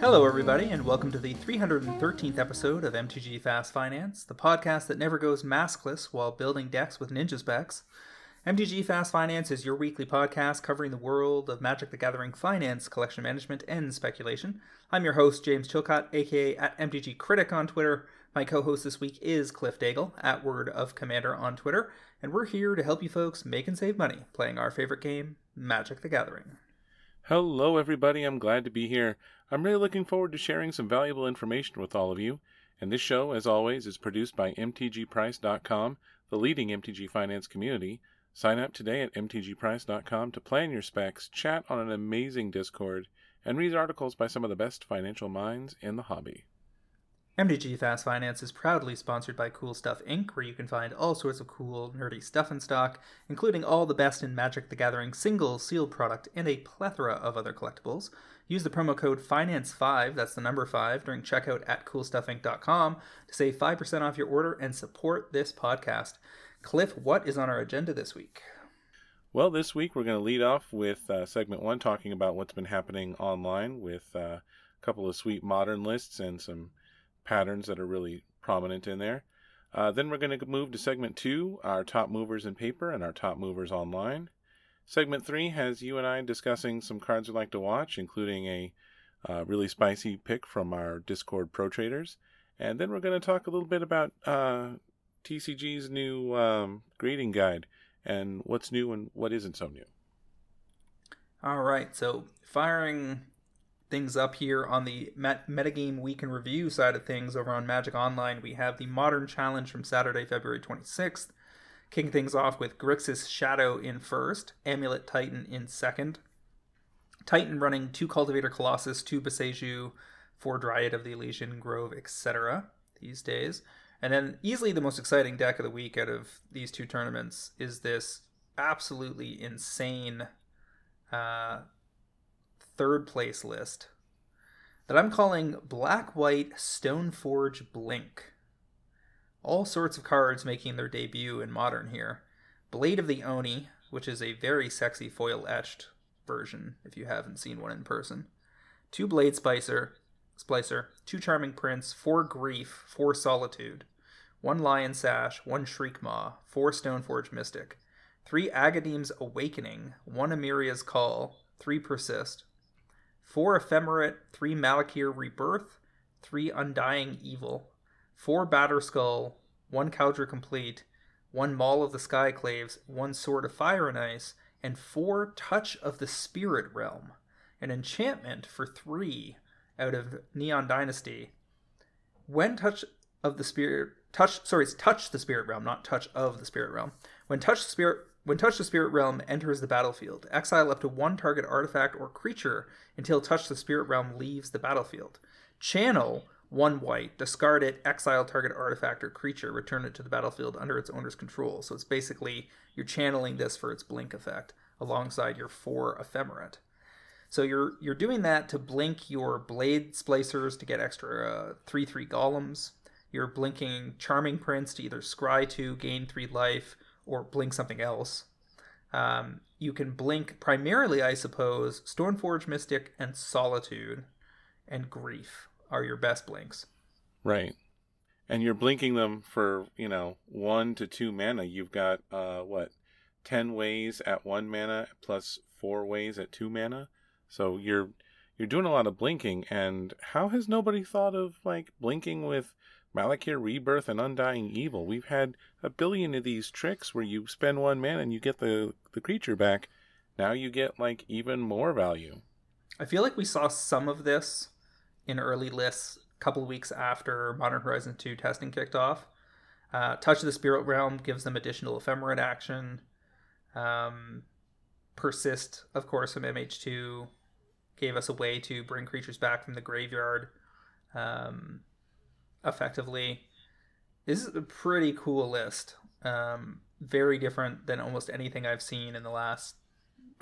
Hello, everybody, and welcome to the 313th episode of MTG Fast Finance, the podcast that never goes maskless while building decks with ninja specs. MTG Fast Finance is your weekly podcast covering the world of Magic the Gathering finance, collection management, and speculation. I'm your host, James Chilcott, aka at MTG Critic on Twitter. My co host this week is Cliff Daigle, at Word of Commander on Twitter, and we're here to help you folks make and save money playing our favorite game, Magic the Gathering. Hello, everybody. I'm glad to be here. I'm really looking forward to sharing some valuable information with all of you. And this show, as always, is produced by MTGPrice.com, the leading MTG finance community. Sign up today at MTGPrice.com to plan your specs, chat on an amazing Discord, and read articles by some of the best financial minds in the hobby. MTG Fast Finance is proudly sponsored by Cool Stuff Inc., where you can find all sorts of cool, nerdy stuff in stock, including all the best in Magic the Gathering single sealed product and a plethora of other collectibles. Use the promo code FINANCE5, that's the number 5, during checkout at coolstuffinc.com to save 5% off your order and support this podcast. Cliff, what is on our agenda this week? Well, this week we're going to lead off with uh, segment one, talking about what's been happening online with uh, a couple of sweet modern lists and some patterns that are really prominent in there. Uh, then we're going to move to segment two, our top movers in paper and our top movers online. Segment three has you and I discussing some cards we like to watch, including a uh, really spicy pick from our Discord Pro Traders. And then we're going to talk a little bit about uh, TCG's new um, grading guide and what's new and what isn't so new. All right, so firing things up here on the Met- Metagame Week in Review side of things over on Magic Online, we have the Modern Challenge from Saturday, February 26th. Kicking things off with Grixis Shadow in first, Amulet Titan in second. Titan running two Cultivator Colossus, two Boseiju, four Dryad of the Elysian Grove, etc. these days. And then easily the most exciting deck of the week out of these two tournaments is this absolutely insane uh, third place list that I'm calling Black White Stoneforge Blink. All sorts of cards making their debut in modern here. Blade of the Oni, which is a very sexy foil etched version if you haven't seen one in person. Two Blade Spicer, Splicer, two Charming Prince, four Grief, four Solitude, one Lion Sash, one Shriekmaw, four Stoneforge Mystic, three Agadeem's Awakening, one Emeria's Call, three Persist, four Ephemerate, three Malakir Rebirth, three Undying Evil, four Batterskull, one Kaldra Complete, one Maul of the Skyclaves, one Sword of Fire and Ice, and four Touch of the Spirit Realm, an enchantment for three out of Neon Dynasty. When Touch of the Spirit touch sorry, it's Touch the Spirit Realm, not Touch of the Spirit Realm. When Touch the Spirit when Touch the Spirit Realm enters the battlefield, exile up to one target artifact or creature until Touch the Spirit Realm leaves the battlefield. Channel one white, discard it, exile target artifact or creature, return it to the battlefield under its owner's control. So it's basically you're channeling this for its blink effect alongside your four ephemerate. So you're you're doing that to blink your blade splicers to get extra uh, three three golems. You're blinking charming prince to either scry two, gain three life, or blink something else. Um, you can blink primarily, I suppose, Stoneforge Mystic and Solitude and Grief are your best blinks. Right. And you're blinking them for, you know, one to two mana. You've got, uh, what, 10 ways at one mana plus four ways at two mana. So you're, you're doing a lot of blinking. And how has nobody thought of, like, blinking with Malakir Rebirth and Undying Evil? We've had a billion of these tricks where you spend one mana and you get the, the creature back. Now you get, like, even more value. I feel like we saw some of this in early lists a couple weeks after Modern Horizon 2 testing kicked off. Uh, Touch of the Spirit Realm gives them additional ephemerate action. Um, Persist, of course, from MH2 gave us a way to bring creatures back from the graveyard um, effectively. This is a pretty cool list. Um, very different than almost anything I've seen in the last,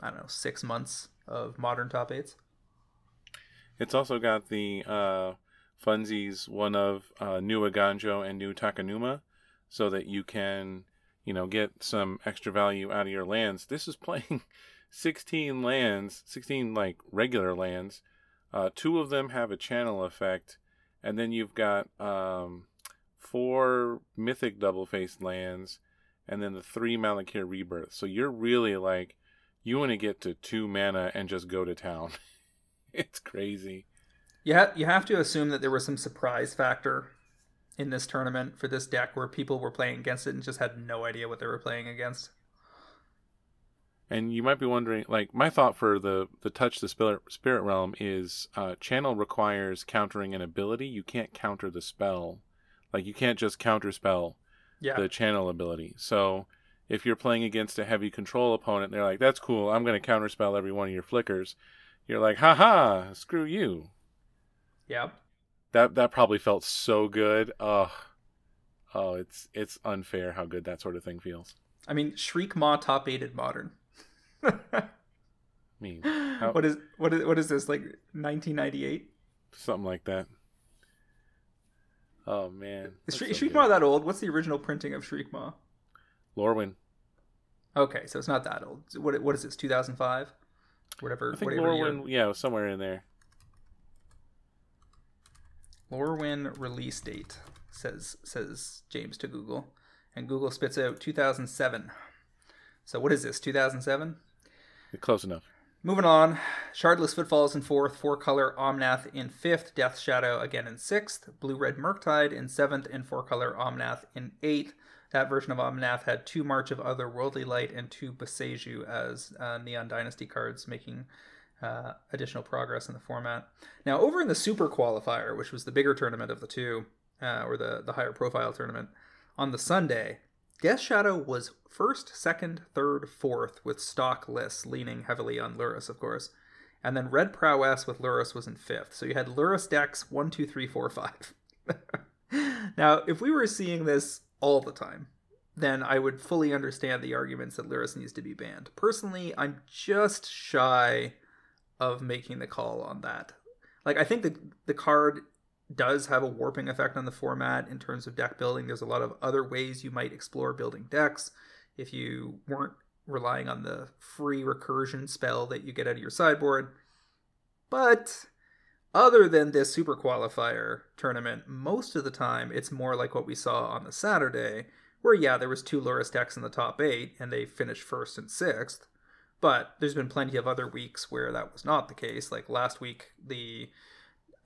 I don't know, six months of modern top eights. It's also got the uh, funsies one of uh, New Eiganjo and New Takenuma, so that you can, you know, get some extra value out of your lands. This is playing 16 lands, 16 like regular lands. Uh, two of them have a channel effect, and then you've got um, four mythic double faced lands, and then the three Malakir rebirth. So you're really like, you want to get to two mana and just go to town. it's crazy. You have you have to assume that there was some surprise factor in this tournament for this deck where people were playing against it and just had no idea what they were playing against. And you might be wondering, like my thought for the the touch the spirit spirit realm is uh, channel requires countering an ability. You can't counter the spell, like you can't just counter spell Yeah. the channel ability. So if you're playing against a heavy control opponent, they're like, "That's cool. I'm going to counterspell every one of your flickers." You're like, "Ha ha! Screw you." Yep. That that probably felt so good. Oh, oh, it's it's unfair how good that sort of thing feels. I mean, Shriekmaw top aided modern. I mean, How- what is what is what is this like 1998? something like that. Oh man, Is Shriek, so Shriek that old? What's the original printing of Shriekmaw? Lorwyn. Okay, so it's not that old. What what is this? 2005? Whatever. I think whatever year. Lorwyn, yeah, somewhere in there. Lorwyn release date says says James to Google, and Google spits out 2007. So what is this? 2007. Close enough. Moving on, Shardless Footfalls in fourth, four color Omnath in fifth, Death Shadow again in sixth, Blue Red Murktide in seventh, and four color Omnath in eighth. That version of Omnath had two March of Otherworldly Light and two Boseiju as uh, Neon Dynasty cards, making uh, additional progress in the format. Now, over in the Super Qualifier, which was the bigger tournament of the two, uh, or the, the higher profile tournament, on the Sunday, Death Shadow was first, second, third, fourth, with stock lists leaning heavily on Lurrus, of course. And then Red Prowess with Lurrus was in fifth. So you had Lurrus decks one, two, three, four, five. now, if we were seeing this all the time, then I would fully understand the arguments that Lurrus needs to be banned. Personally, I'm just shy of making the call on that. Like, I think the the card does have a warping effect on the format in terms of deck building. There's a lot of other ways you might explore building decks if you weren't relying on the free recursion spell that you get out of your sideboard. But other than this super qualifier tournament, most of the time it's more like what we saw on the Saturday, where yeah, there was two Lurrus decks in the top eight and they finished first and sixth. But there's been plenty of other weeks where that was not the case. Like last week, the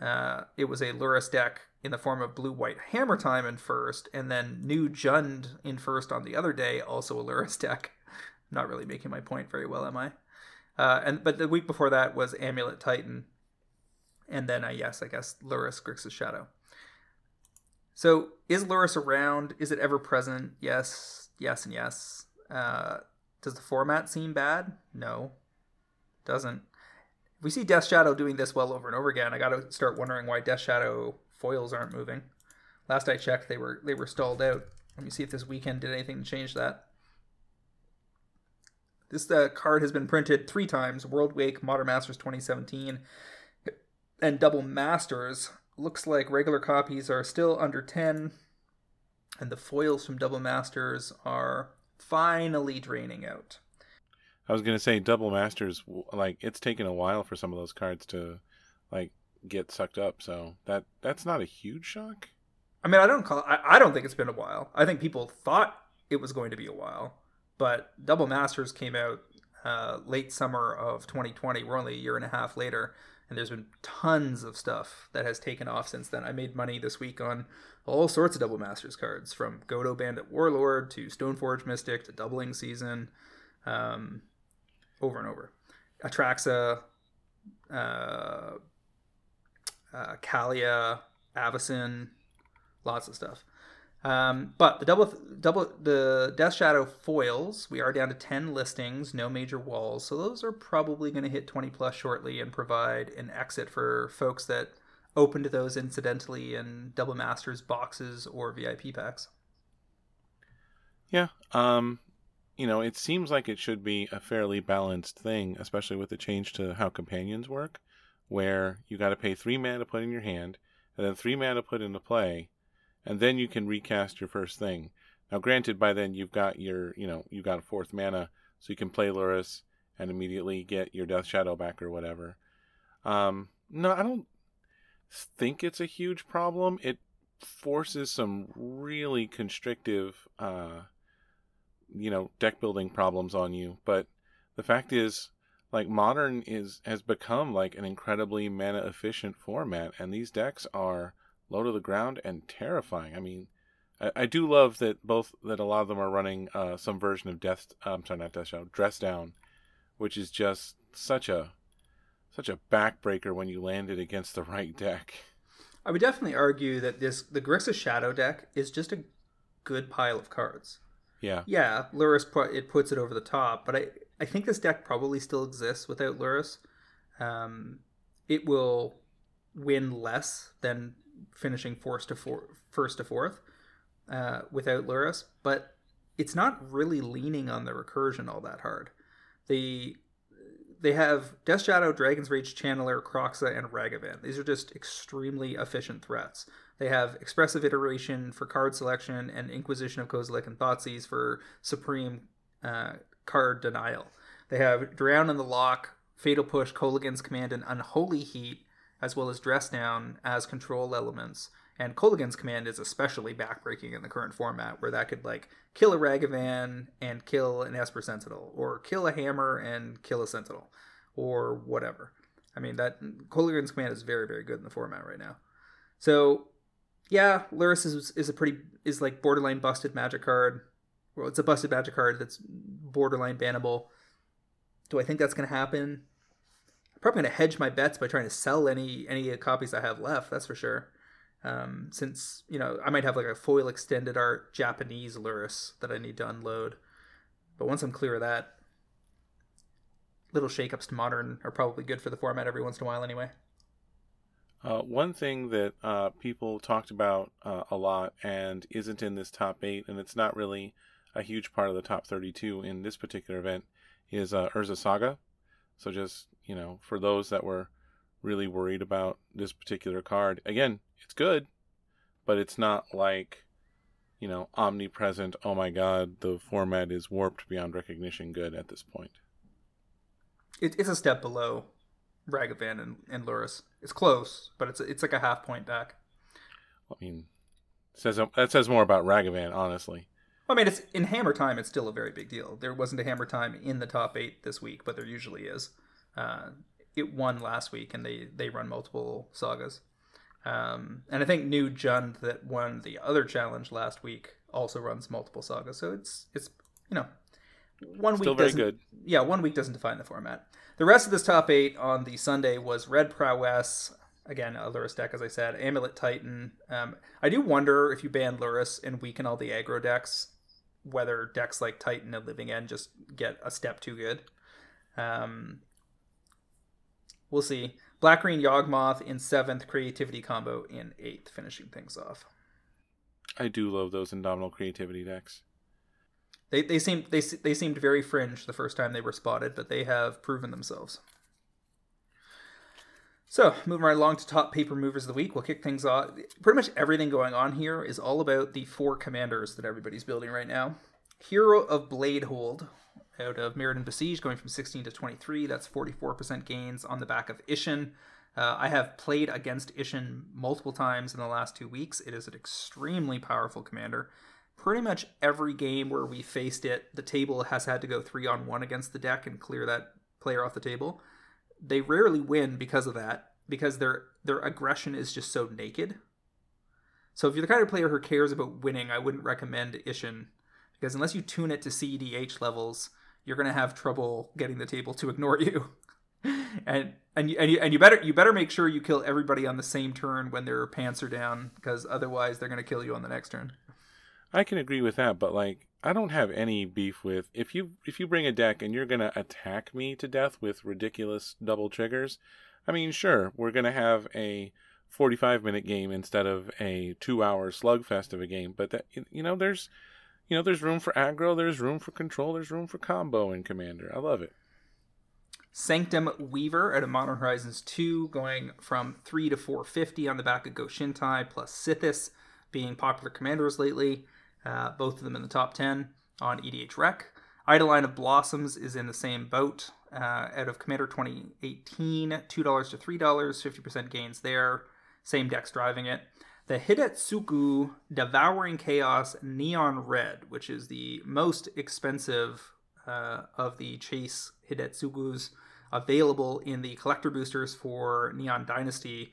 uh, it was a Lurrus deck in the form of blue white hammer time in first, and then new Jund in first on the other day, also a Lurrus deck. I'm not really making my point very well, am I? Uh, and but the week before that was Amulet Titan, and then uh, yes, I guess Lurrus Grixis Shadow. So is Lurrus around? Is it ever present? Yes, yes, and yes. Uh, does the format seem bad? No, doesn't. If we see Death Shadow doing this well over and over again, I got to start wondering why Death Shadow foils aren't moving. Last I checked, they were they were stalled out. Let me see if this weekend did anything to change that. This uh, card has been printed three times: Worldwake, Modern Masters 2017, and Double Masters. Looks like regular copies are still under 10, and the foils from Double Masters are finally draining out. I was gonna say double masters. Like it's taken a while for some of those cards to like get sucked up. So that that's not a huge shock. I mean, I don't call. I, I don't think it's been a while. I think people thought it was going to be a while, but Double Masters came out uh, late summer of 2020. We're only a year and a half later, and there's been tons of stuff that has taken off since then. I made money this week on all sorts of Double Masters cards, from Godo Bandit Warlord to Stoneforge Mystic to Doubling Season, um, over and over. Atraxa, uh, uh, Kaalia, Avacyn, lots of stuff. Um, but the double double the Death Shadow foils, we are down to ten listings, no major walls, so those are probably going to hit twenty plus shortly and provide an exit for folks that opened those incidentally in Double Masters boxes or VIP packs. Yeah. Um, you know, it seems like it should be a fairly balanced thing, especially with the change to how companions work, where you got to pay three mana to put in your hand, and then three mana to put into play, and then you can recast your first thing. Now, granted, by then you've got your, you know, you've got a fourth mana, so you can play Lurrus and immediately get your Death Shadow back or whatever. Um, no, I don't think it's a huge problem. It forces some really constrictive, uh, you know, deck building problems on you. But the fact is, like modern is has become like an incredibly mana efficient format, and these decks are low to the ground and terrifying. I mean, I, I do love that both that a lot of them are running uh, some version of Death. I'm sorry, not Death Shadow, Dress Down, which is just such a such a backbreaker when you land it against the right deck. I would definitely argue that this the Grixis Shadow deck is just a good pile of cards. Yeah. Yeah, Lurrus put it puts it over the top, but I I think this deck probably still exists without Lurrus. Um, it will win less than finishing first to four, first to fourth uh, without Lurrus, but it's not really leaning on the recursion all that hard. The they have Death Shadow, Dragon's Rage Channeler, Kroxa, and Ragavan. These are just extremely efficient threats. They have Expressive Iteration for card selection and Inquisition of Kozilek and Thoughtseize for supreme uh, card denial. They have Drown in the Loch, Fatal Push, Kolaghan's Command, and Unholy Heat, as well as Dress Down as control elements. And Kolaghan's Command is especially backbreaking in the current format, where that could like kill a Ragavan and kill an Esper Sentinel, or kill a Hammer and kill a Sentinel, or whatever. I mean that Kolaghan's Command is very very good in the format right now. So yeah, Lurrus is is a pretty is like borderline busted magic card. Well, it's a busted magic card that's borderline bannable. Do I think that's going to happen? I'm probably going to hedge my bets by trying to sell any any copies I have left. That's for sure. Um, since you know I might have like a foil extended art Japanese Lurrus that I need to unload, but once I'm clear of that, little shakeups to modern are probably good for the format every once in a while anyway. Uh, one thing that uh, people talked about uh, a lot and isn't in this top eight, and it's not really a huge part of the top 32 in this particular event, is uh, Urza Saga. So just you know, for those that were really worried about this particular card, again, it's good, but it's not like, you know, omnipresent. Oh my God, the format is warped beyond recognition. Good at this point. It, it's a step below Ragavan and, and Lurrus. It's close, but it's it's like a half point back. I mean, says that says more about Ragavan, honestly. I mean, it's in Hammer Time. It's still a very big deal. There wasn't a Hammer Time in the top eight this week, but there usually is. Uh, it won last week, and they they run multiple sagas. Um, and I think New Jund that won the other challenge last week also runs multiple sagas. So it's it's you know one Still week very doesn't good. yeah one week doesn't define the format. The rest of this top eight on the Sunday was Red Prowess. Again, a Lurrus deck, as I said, Amulet Titan. Um, I do wonder if you ban Lurrus and weaken all the aggro decks, whether decks like Titan and Living End just get a step too good. Um, we'll see. Black Green Yawgmoth in seventh, Creativity combo in eighth, finishing things off. I do love those Indomitable Creativity decks. They they seemed they they seemed very fringe the first time they were spotted, but they have proven themselves. So moving right along to top paper movers of the week, we'll kick things off. Pretty much everything going on here is all about the four commanders that everybody's building right now. Hero of Bladehold out of Mirrodin Besiege going from 16 to 23. That's 44% gains on the back of Ishin. Uh, I have played against Ishin multiple times in the last two weeks. It is an extremely powerful commander. Pretty much every game where we faced it, the table has had to go three on one against the deck and clear that player off the table. They rarely win because of that, because their their aggression is just so naked. So if you're the kind of player who cares about winning, I wouldn't recommend Ishin because unless you tune it to CEDH levels, you're gonna have trouble getting the table to ignore you. and and you, and you and you better you better make sure you kill everybody on the same turn when their pants are down, because otherwise they're gonna kill you on the next turn. I can agree with that, but like I don't have any beef with if you if you bring a deck and you're gonna attack me to death with ridiculous double triggers. I mean, sure, we're gonna have a 45 minute game instead of a two hour slugfest of a game, but that you know there's you know there's room for aggro, there's room for control, there's room for combo in Commander. I love it. Sanctum Weaver out of Modern Horizons 2 going from 3 to 450 on the back of Goshintai, plus Sithis being popular commanders lately, uh, both of them in the top 10 on EDH Rec. Eidolon of Blossoms is in the same boat uh, out of Commander 2018, $2 to $3, 50% gains there. Same decks driving it. The Hidetsugu Devouring Chaos Neon Red, which is the most expensive uh, of the Chase Hidetsugus available in the collector boosters for Neon Dynasty,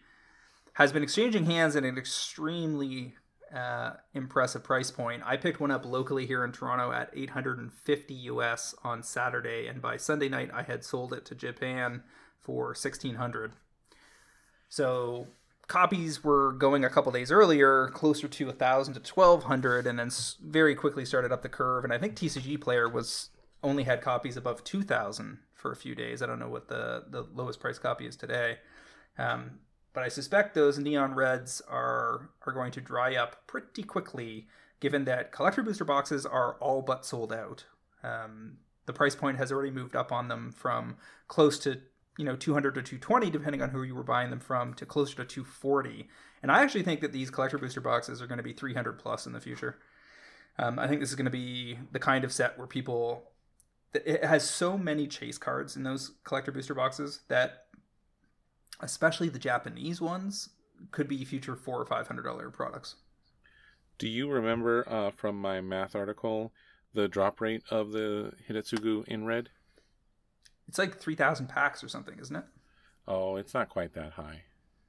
has been exchanging hands at an extremely uh, impressive price point. I picked one up locally here in Toronto at 850 US on Saturday, and by Sunday night I had sold it to Japan for 1600. So copies were going a couple days earlier, closer to 1000 to 1200, and then very quickly started up the curve. And I think TCG Player was only had copies above 2000 for a few days. I don't know what the the lowest price copy is today. Um, but I suspect those neon reds are are going to dry up pretty quickly, given that collector booster boxes are all but sold out. Um, the price point has already moved up on them from close to you know 200 to 220 depending on who you were buying them from to closer to 240 and i actually think that these collector booster boxes are going to be 300 plus in the future um, i think this is going to be the kind of set where people it has so many chase cards in those collector booster boxes that especially the japanese ones could be future four or five hundred dollar products do you remember uh, from my math article the drop rate of the hidetsugu in red it's like 3,000 packs or something, isn't it? Oh, it's not quite that high.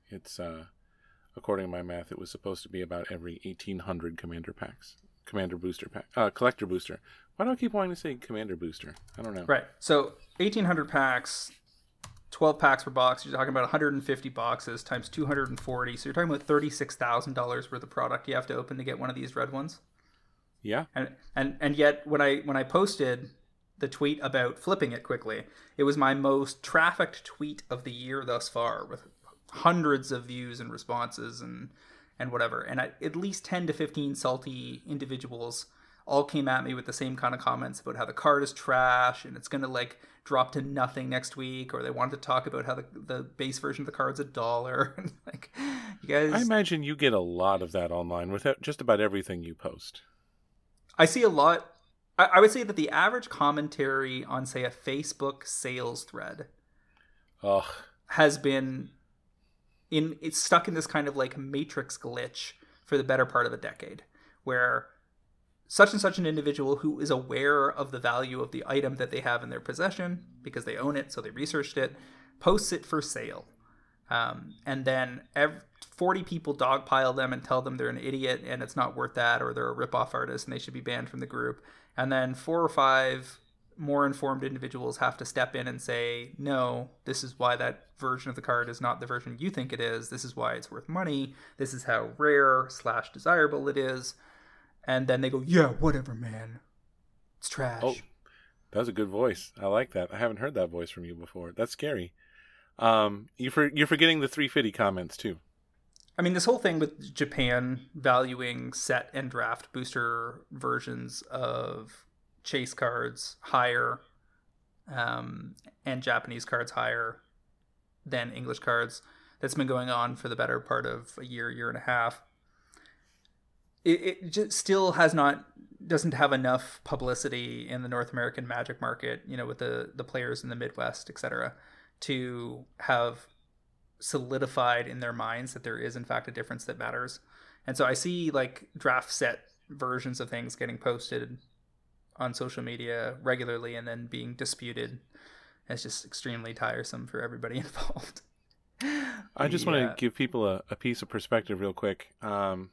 It's, uh, according to my math, it was supposed to be about every 1,800 commander packs. Commander booster pack. Uh, collector booster. Why do I keep wanting to say commander booster? I don't know. Right. So 1,800 packs, 12 packs per box. You're talking about 150 boxes times 240. So you're talking about $36,000 worth of product you have to open to get one of these red ones. Yeah. And and and yet when I when I posted the tweet about flipping it quickly. It was my most trafficked tweet of the year thus far, with hundreds of views and responses and and whatever. And I, at least ten to fifteen salty individuals all came at me with the same kind of comments about how the card is trash and it's gonna like drop to nothing next week, or they wanted to talk about how the the base version of the card's a dollar. like, you guys, I imagine you get a lot of that online with just about everything you post. I see a lot I, I would say that the average commentary on, say, a Facebook sales thread Ugh. has been in it's stuck in this kind of like matrix glitch for the better part of a decade where such and such an individual who is aware of the value of the item that they have in their possession because they own it so they researched it posts it for sale um, and then every, 40 people dogpile them and tell them they're an idiot and it's not worth that or they're a rip-off artist and they should be banned from the group and then four or five more informed individuals have to step in and say, no, this is why that version of the card is not the version you think it is. This is why it's worth money. This is how rare slash desirable it is. And then they go, yeah, whatever, man. It's trash. Oh, that was a good voice. I like that. I haven't heard that voice from you before. That's scary. Um, you for, you're forgetting the 350 comments too. I mean, this whole thing with Japan valuing set and draft booster versions of chase cards higher um, and Japanese cards higher than English cards, that's been going on for the better part of a year, year and a half. It, it just still has not doesn't have enough publicity in the North American Magic market, you know, with the the players in the Midwest, etc., to have solidified in their minds that there is in fact a difference that matters. And so I see like draft set versions of things getting posted on social media regularly and then being disputed. It's just extremely tiresome for everybody involved. I just yeah. want to give people a, a, piece of perspective real quick. Um,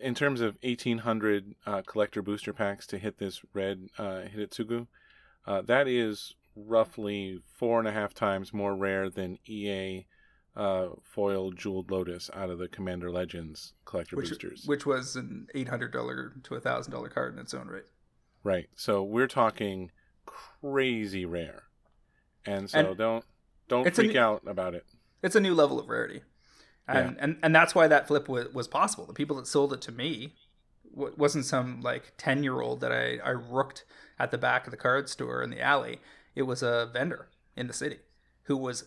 in terms of 1800 uh, collector booster packs to hit this red uh, Hidetsugu, uh, that is roughly four and a half times more rare than EA uh, foil jeweled lotus out of the Commander Legends collector which, boosters, which was an eight hundred dollar to a thousand dollar card in its own right. Right. So we're talking crazy rare, and so and don't don't freak new, out about it. It's a new level of rarity, and yeah. and and that's why that flip was, was possible. The people that sold it to me wasn't some like 10 year old that I, I rooked at the back of the card store in the alley. It was a vendor in the city who was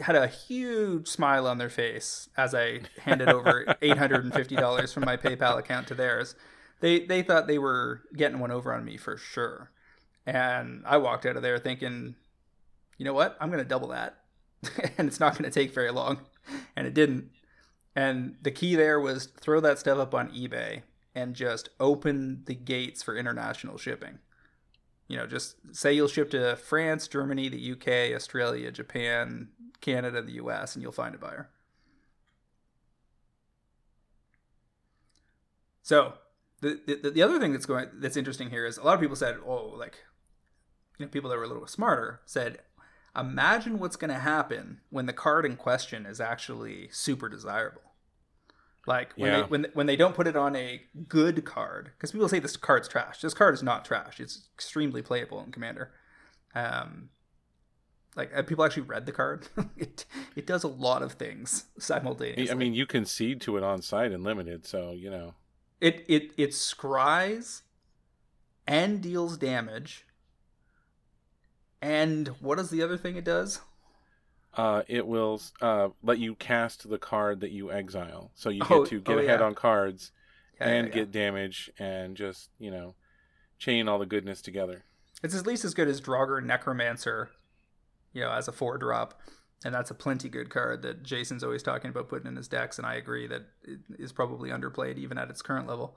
had a huge smile on their face as I handed over $850 from my PayPal account to theirs. They they thought they were getting one over on me for sure. And I walked out of there thinking, you know what? I'm going to double that. and it's not going to take very long. And it didn't. And the key there was throw that stuff up on eBay and just open the gates for international shipping. You know, just say you'll ship to France, Germany, the UK, Australia, Japan, Canada, the US, and you'll find a buyer. So the, the the other thing that's going that's interesting here is a lot of people said, oh, like you know, people that were a little smarter said, imagine what's going to happen when the card in question is actually super desirable. Like when yeah. they when when they don't put it on a good card, because people say this card's trash. This card is not trash. It's extremely playable in Commander. Um, like people actually read the card. it it does a lot of things simultaneously. I mean, you concede to it on site and limited, so you know. It it it scries and deals damage. And what is the other thing it does? uh, it will uh, let you cast the card that you exile. So you oh, get to get oh, ahead yeah. on cards yeah, and yeah, get damage and just, you know, chain all the goodness together. It's at least as good as Draugr Necromancer, you know, as a four drop. And that's a plenty good card that Jason's always talking about putting in his decks. And I agree that it is probably underplayed even at its current level.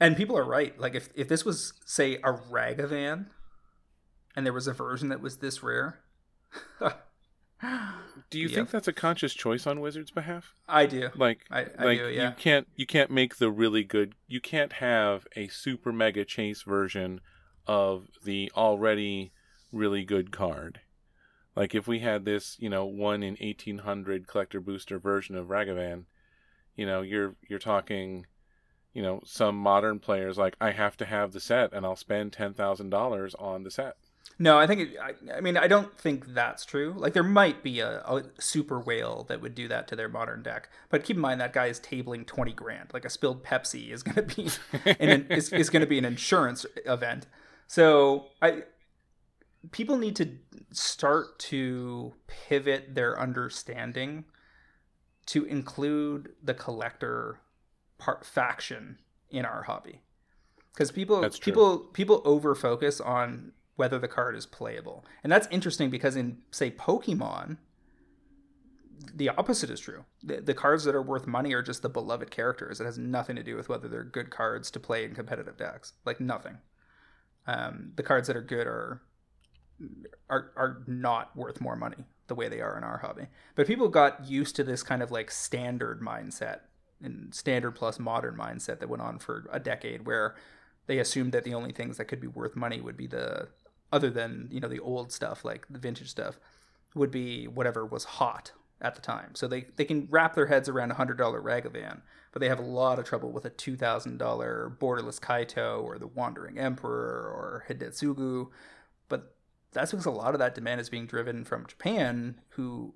And people are right. Like, if, if this was, say, a Ragavan and there was a version that was this rare. Do you yep. think that's a conscious choice on Wizards' behalf? I do. Like, I, I like do, yeah. you can't you can't make the really good. You can't have a super mega chase version of the already really good card. Like if we had this, you know, one in eighteen hundred collector booster version of Ragavan, you know, you're you're talking, you know, some modern players like I have to have the set and I'll spend ten thousand dollars on the set. No, I think. It, I, I, mean, I don't think that's true. Like, there might be a, a, super whale that would do that to their modern deck, but keep in mind that guy is tabling twenty grand. Like a spilled Pepsi is going to be an, is, is going to be an insurance event. So I people need to start to pivot their understanding to include the collector part faction in our hobby because people people people over focus on whether the card is playable. And that's interesting because in say Pokemon, the opposite is true. The, the, cards that are worth money are just the beloved characters. It has nothing to do with whether they're good cards to play in competitive decks. Like nothing. Um, the cards that are good are are are not worth more money the way they are in our hobby. But people got used to this kind of like standard mindset and standard plus modern mindset that went on for a decade where they assumed that the only things that could be worth money would be the other than you know the old stuff like the vintage stuff would be whatever was hot at the time. So they, they can wrap their heads around a hundred dollar ragavan but they have a lot of trouble with a two thousand dollar borderless kaito or the wandering emperor or hidetsugu. But that's because a lot of that demand is being driven from japan who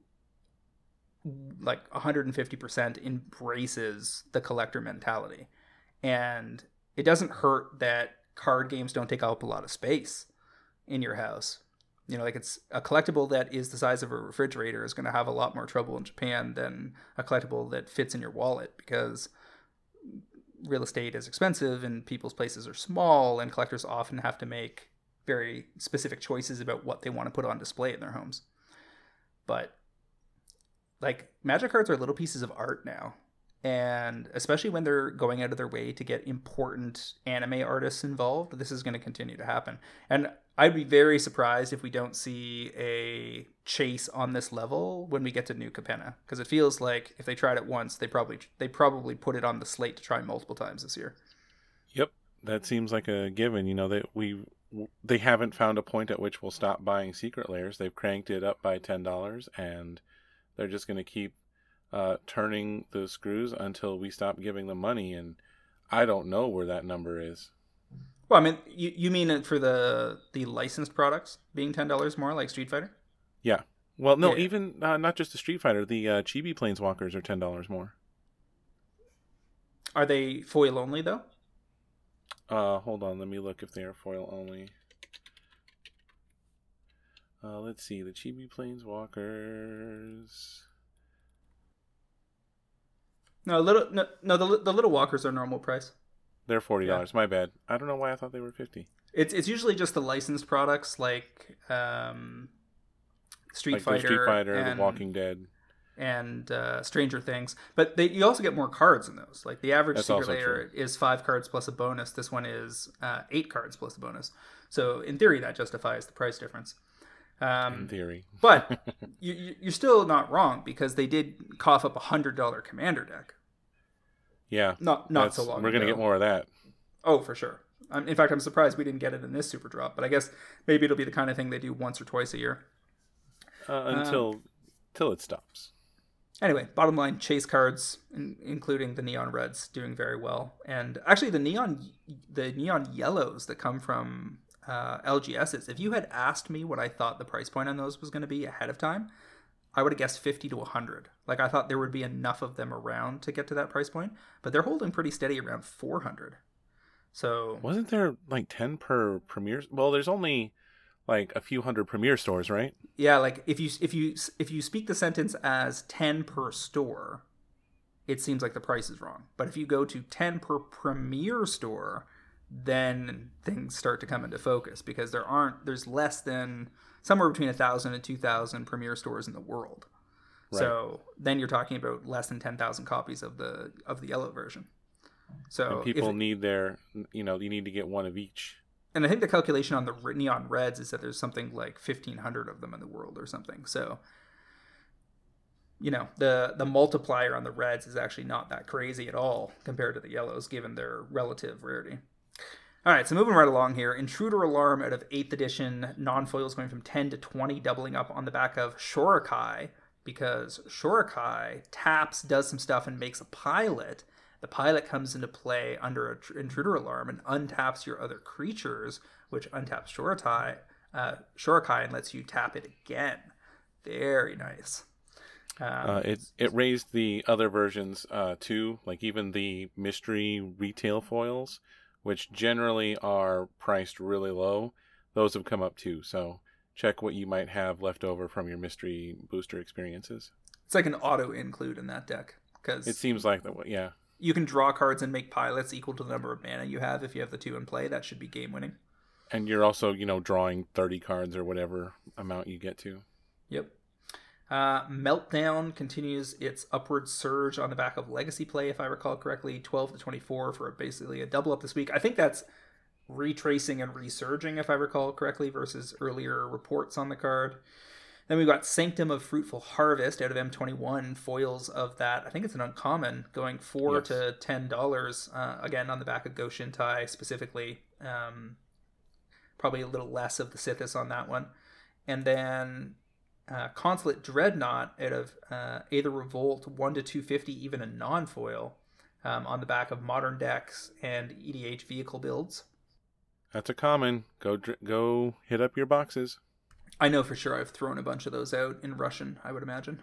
like 150% embraces the collector mentality. And it doesn't hurt that card games don't take up a lot of space in your house. You know, like it's a collectible that is the size of a refrigerator is going to have a lot more trouble in Japan than a collectible that fits in your wallet because real estate is expensive and people's places are small and collectors often have to make very specific choices about what they want to put on display in their homes. But like magic cards are little pieces of art now and especially when they're going out of their way to get important anime artists involved this is going to continue to happen. And i'd be very surprised if we don't see a chase on this level when we get to new capenna because it feels like if they tried it once they probably they probably put it on the slate to try multiple times this year. Yep that seems like a given you know that we they haven't found a point at which we'll stop buying secret lairs. They've cranked it up by $10 and they're just going to keep uh, turning the screws until we stop giving them money, and I don't know where that number is. Well, I mean, you, you mean for the the licensed products being ten dollars more, like Street Fighter? Yeah. Well, no, yeah. even uh, not just the Street Fighter. The uh, Chibi Planeswalkers are ten dollars more. Are they foil only though? Uh, hold on. Let me look if they are foil only. Uh, let's see the Chibi Planeswalkers. No, little no, no the the little walkers are normal price. They're forty dollars. Yeah. My bad. I don't know why I thought they were fifty. It's it's usually just the licensed products like um, Street like Fighter, Street Fighter, and, The Walking Dead, and uh, Stranger Things. But they, you also get more cards in those. Like the average That's Secret Lair is five cards plus a bonus. This one is uh, eight cards plus a bonus. So in theory, that justifies the price difference. Um, in theory, but you, you're still not wrong because they did cough up a hundred dollar commander deck. Yeah, not not so long. We're gonna get more of that. Oh, for sure. Um, in fact, I'm surprised we didn't get it in this super drop. But I guess maybe it'll be the kind of thing they do once or twice a year. Uh, until uh, till it stops. Anyway, bottom line, chase cards, in, including the neon reds, doing very well, and actually the neon the neon yellows that come from uh, LGSs. If you had asked me what I thought the price point on those was going to be ahead of time, I would have guessed 50 to 100. Like I thought there would be enough of them around to get to that price point, but they're holding pretty steady around 400. So wasn't there like 10 per premier? Well, there's only like a few hundred premier stores, right? Yeah, like if you if you if you speak the sentence as 10 per store, it seems like the price is wrong. But if you go to 10 per premier store, then things start to come into focus because there aren't there's less than somewhere between a thousand and two thousand premier stores in the world. Right. So then you're talking about less than ten thousand copies of the of the yellow version. So and people need their you know you need to get one of each. And I think the calculation on the neon reds is that there's something like fifteen hundred of them in the world or something. So you know the the multiplier on the reds is actually not that crazy at all compared to the yellows given their relative rarity all right, so moving right along here, Intruder Alarm out of 8th edition, non-foils going from 10 to 20, doubling up on the back of Shorikai, because Shorikai taps, does some stuff, and makes a pilot. The pilot comes into play under an tr- Intruder Alarm and untaps your other creatures, which untaps Shorikai, uh, Shorikai and lets you tap it again. Very nice. Um, uh, it it raised the other versions uh, too, like even the mystery retail foils which generally are priced really low, those have come up too. So check what you might have left over from your mystery booster experiences. It's like an auto include in that deck because it seems like that. Yeah, you can draw cards and make pilots equal to the number of mana you have. If you have the two in play, that should be game winning. And you're also, you know, drawing thirty cards or whatever amount you get to. Yep. Uh, Meltdown continues its upward surge on the back of legacy play, if I recall correctly, 12 to 24 for basically a double up this week. I think that's retracing and resurging, if I recall correctly, versus earlier reports on the card. Then we've got Sanctum of Fruitful Harvest out of M21, foils of that. I think it's an uncommon, going 4 yes. to $10, uh, again, on the back of Goshintai specifically. Um, probably a little less of the Sithis on that one. And then uh, Consulate Dreadnought out of uh, Aether Revolt 1 to 250, even a non foil, um, on the back of modern decks and EDH vehicle builds. That's a common. Go go hit up your boxes. I know for sure I've thrown a bunch of those out in Russian, I would imagine.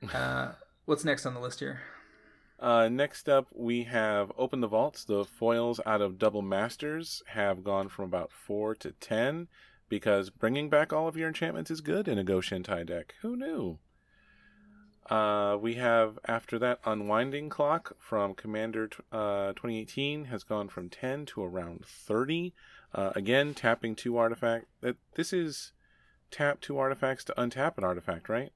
Uh, what's next on the list here? Uh, next up, we have Open the Vaults. The foils out of Double Masters have gone from about 4 to 10 because bringing back all of your enchantments is good in a Go Shintai deck. Who knew? Uh, we have after that Unwinding Clock from Commander uh, 2018 has gone from 10 to around 30. Uh, again, tapping two artifact. That this is tap two artifacts to untap an artifact, right?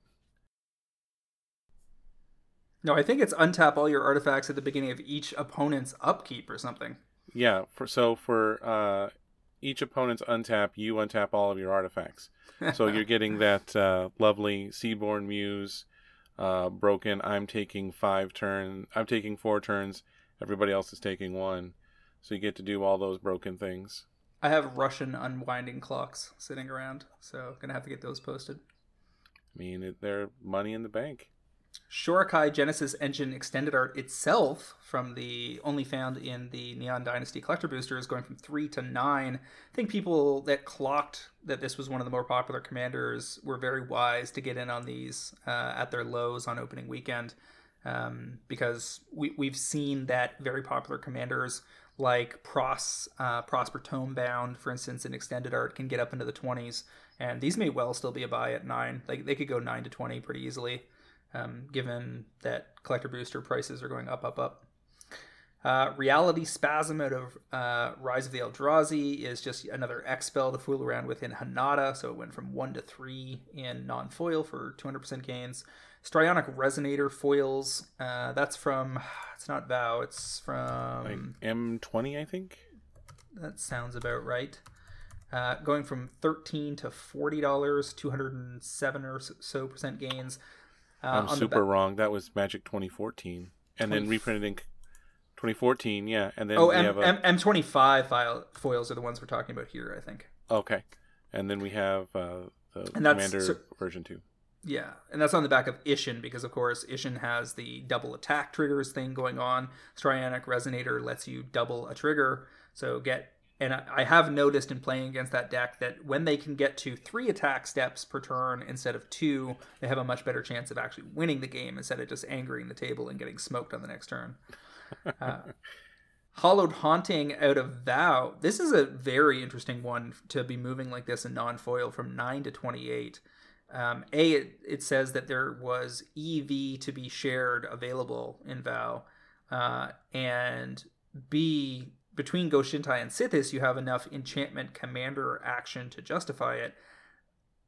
No, I think it's untap all your artifacts at the beginning of each opponent's upkeep or something. Yeah, for so for uh, each opponent's untap, you untap all of your artifacts. So you're getting that uh, lovely Seedborn Muse uh, broken. I'm taking five turns. I'm taking four turns. Everybody else is taking one. So you get to do all those broken things. I have Russian unwinding clocks sitting around, so gonna have to get those posted. I mean, they're money in the bank. Shorikai Genesis Engine extended art itself from the only found in the Neon Dynasty collector boosters going from 3 to 9. I think people that clocked that this was one of the more popular commanders were very wise to get in on these uh, at their lows on opening weekend um, because we, we've seen that very popular commanders like Pros, uh, Prosper Tomebound, for instance, in extended art can get up into the 20s and these may well still be a buy at nine. Like they could go nine to twenty pretty easily, um, given that collector booster prices are going up, up, up. Uh, Reality Spasm out of uh, Rise of the Eldrazi is just another X spell to fool around with in Hinata, so it went from 1 to 3 in non foil for 200% gains. Strionic Resonator foils, uh, that's from, it's not Vow, it's from. Like M20, I think? That sounds about right. Uh, going from 13 to $40, 207 or so percent gains. Uh, I'm super wrong. That was Magic 2014. And 20... then reprinted in 2014, yeah. And then oh, M- a... M- M25 file, foils are the ones we're talking about here, I think. Okay. And then we have uh, the and Commander so, version 2. Yeah, and that's on the back of Isshin because, of course, Isshin has the double attack triggers thing going on. Strionic Resonator lets you double a trigger, so get. And I have noticed in playing against that deck that when they can get to three attack steps per turn instead of two, they have a much better chance of actually winning the game instead of just angering the table and getting smoked on the next turn. Uh, Hallowed Haunting out of Vow. This is a very interesting one to be moving like this in non foil from 9 to 28. Um, a, it, it, says that there was EV to be shared available in Vow. Uh, and B, between Go Shintai and Sythis, you have enough enchantment commander action to justify it.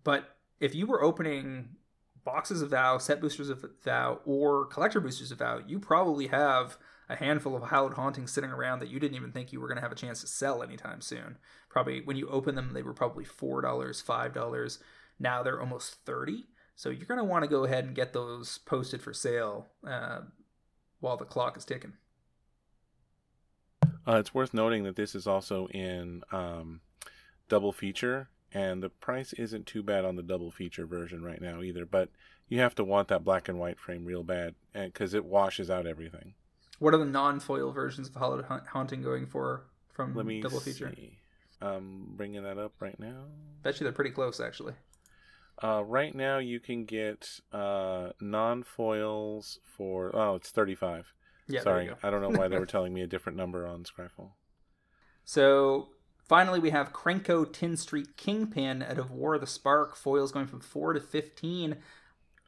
But if you were opening boxes of Vow, set boosters of Vow, or collector boosters of Vow, you probably have a handful of hallowed hauntings sitting around that you didn't even think you were going to have a chance to sell anytime soon. Probably when you open them, they were probably four dollars, five dollars. Now they're almost 30 So you're going to want to go ahead and get those posted for sale uh, while the clock is ticking. Uh, it's worth noting that this is also in um, double feature, and the price isn't too bad on the double feature version right now either. But you have to want that black and white frame real bad because it washes out everything. What are the non-foil versions of Hallowed Haunting going for from Let me double feature? See. I'm bringing that up right now. Bet you they're pretty close, actually. Uh, right now, you can get uh, non foils for oh, it's thirty five. Yeah, sorry, I don't know why they were telling me a different number on Scryfall. So finally, we have Krenko Tin Street Kingpin out of War of the Spark foils going from four to fifteen.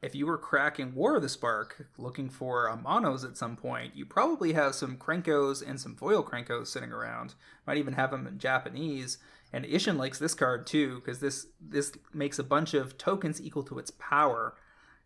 If you were cracking War of the Spark, looking for a monos at some point, you probably have some Krenkos and some foil Krenkos sitting around. Might even have them in Japanese and Isshin likes this card too because this this makes a bunch of tokens equal to its power.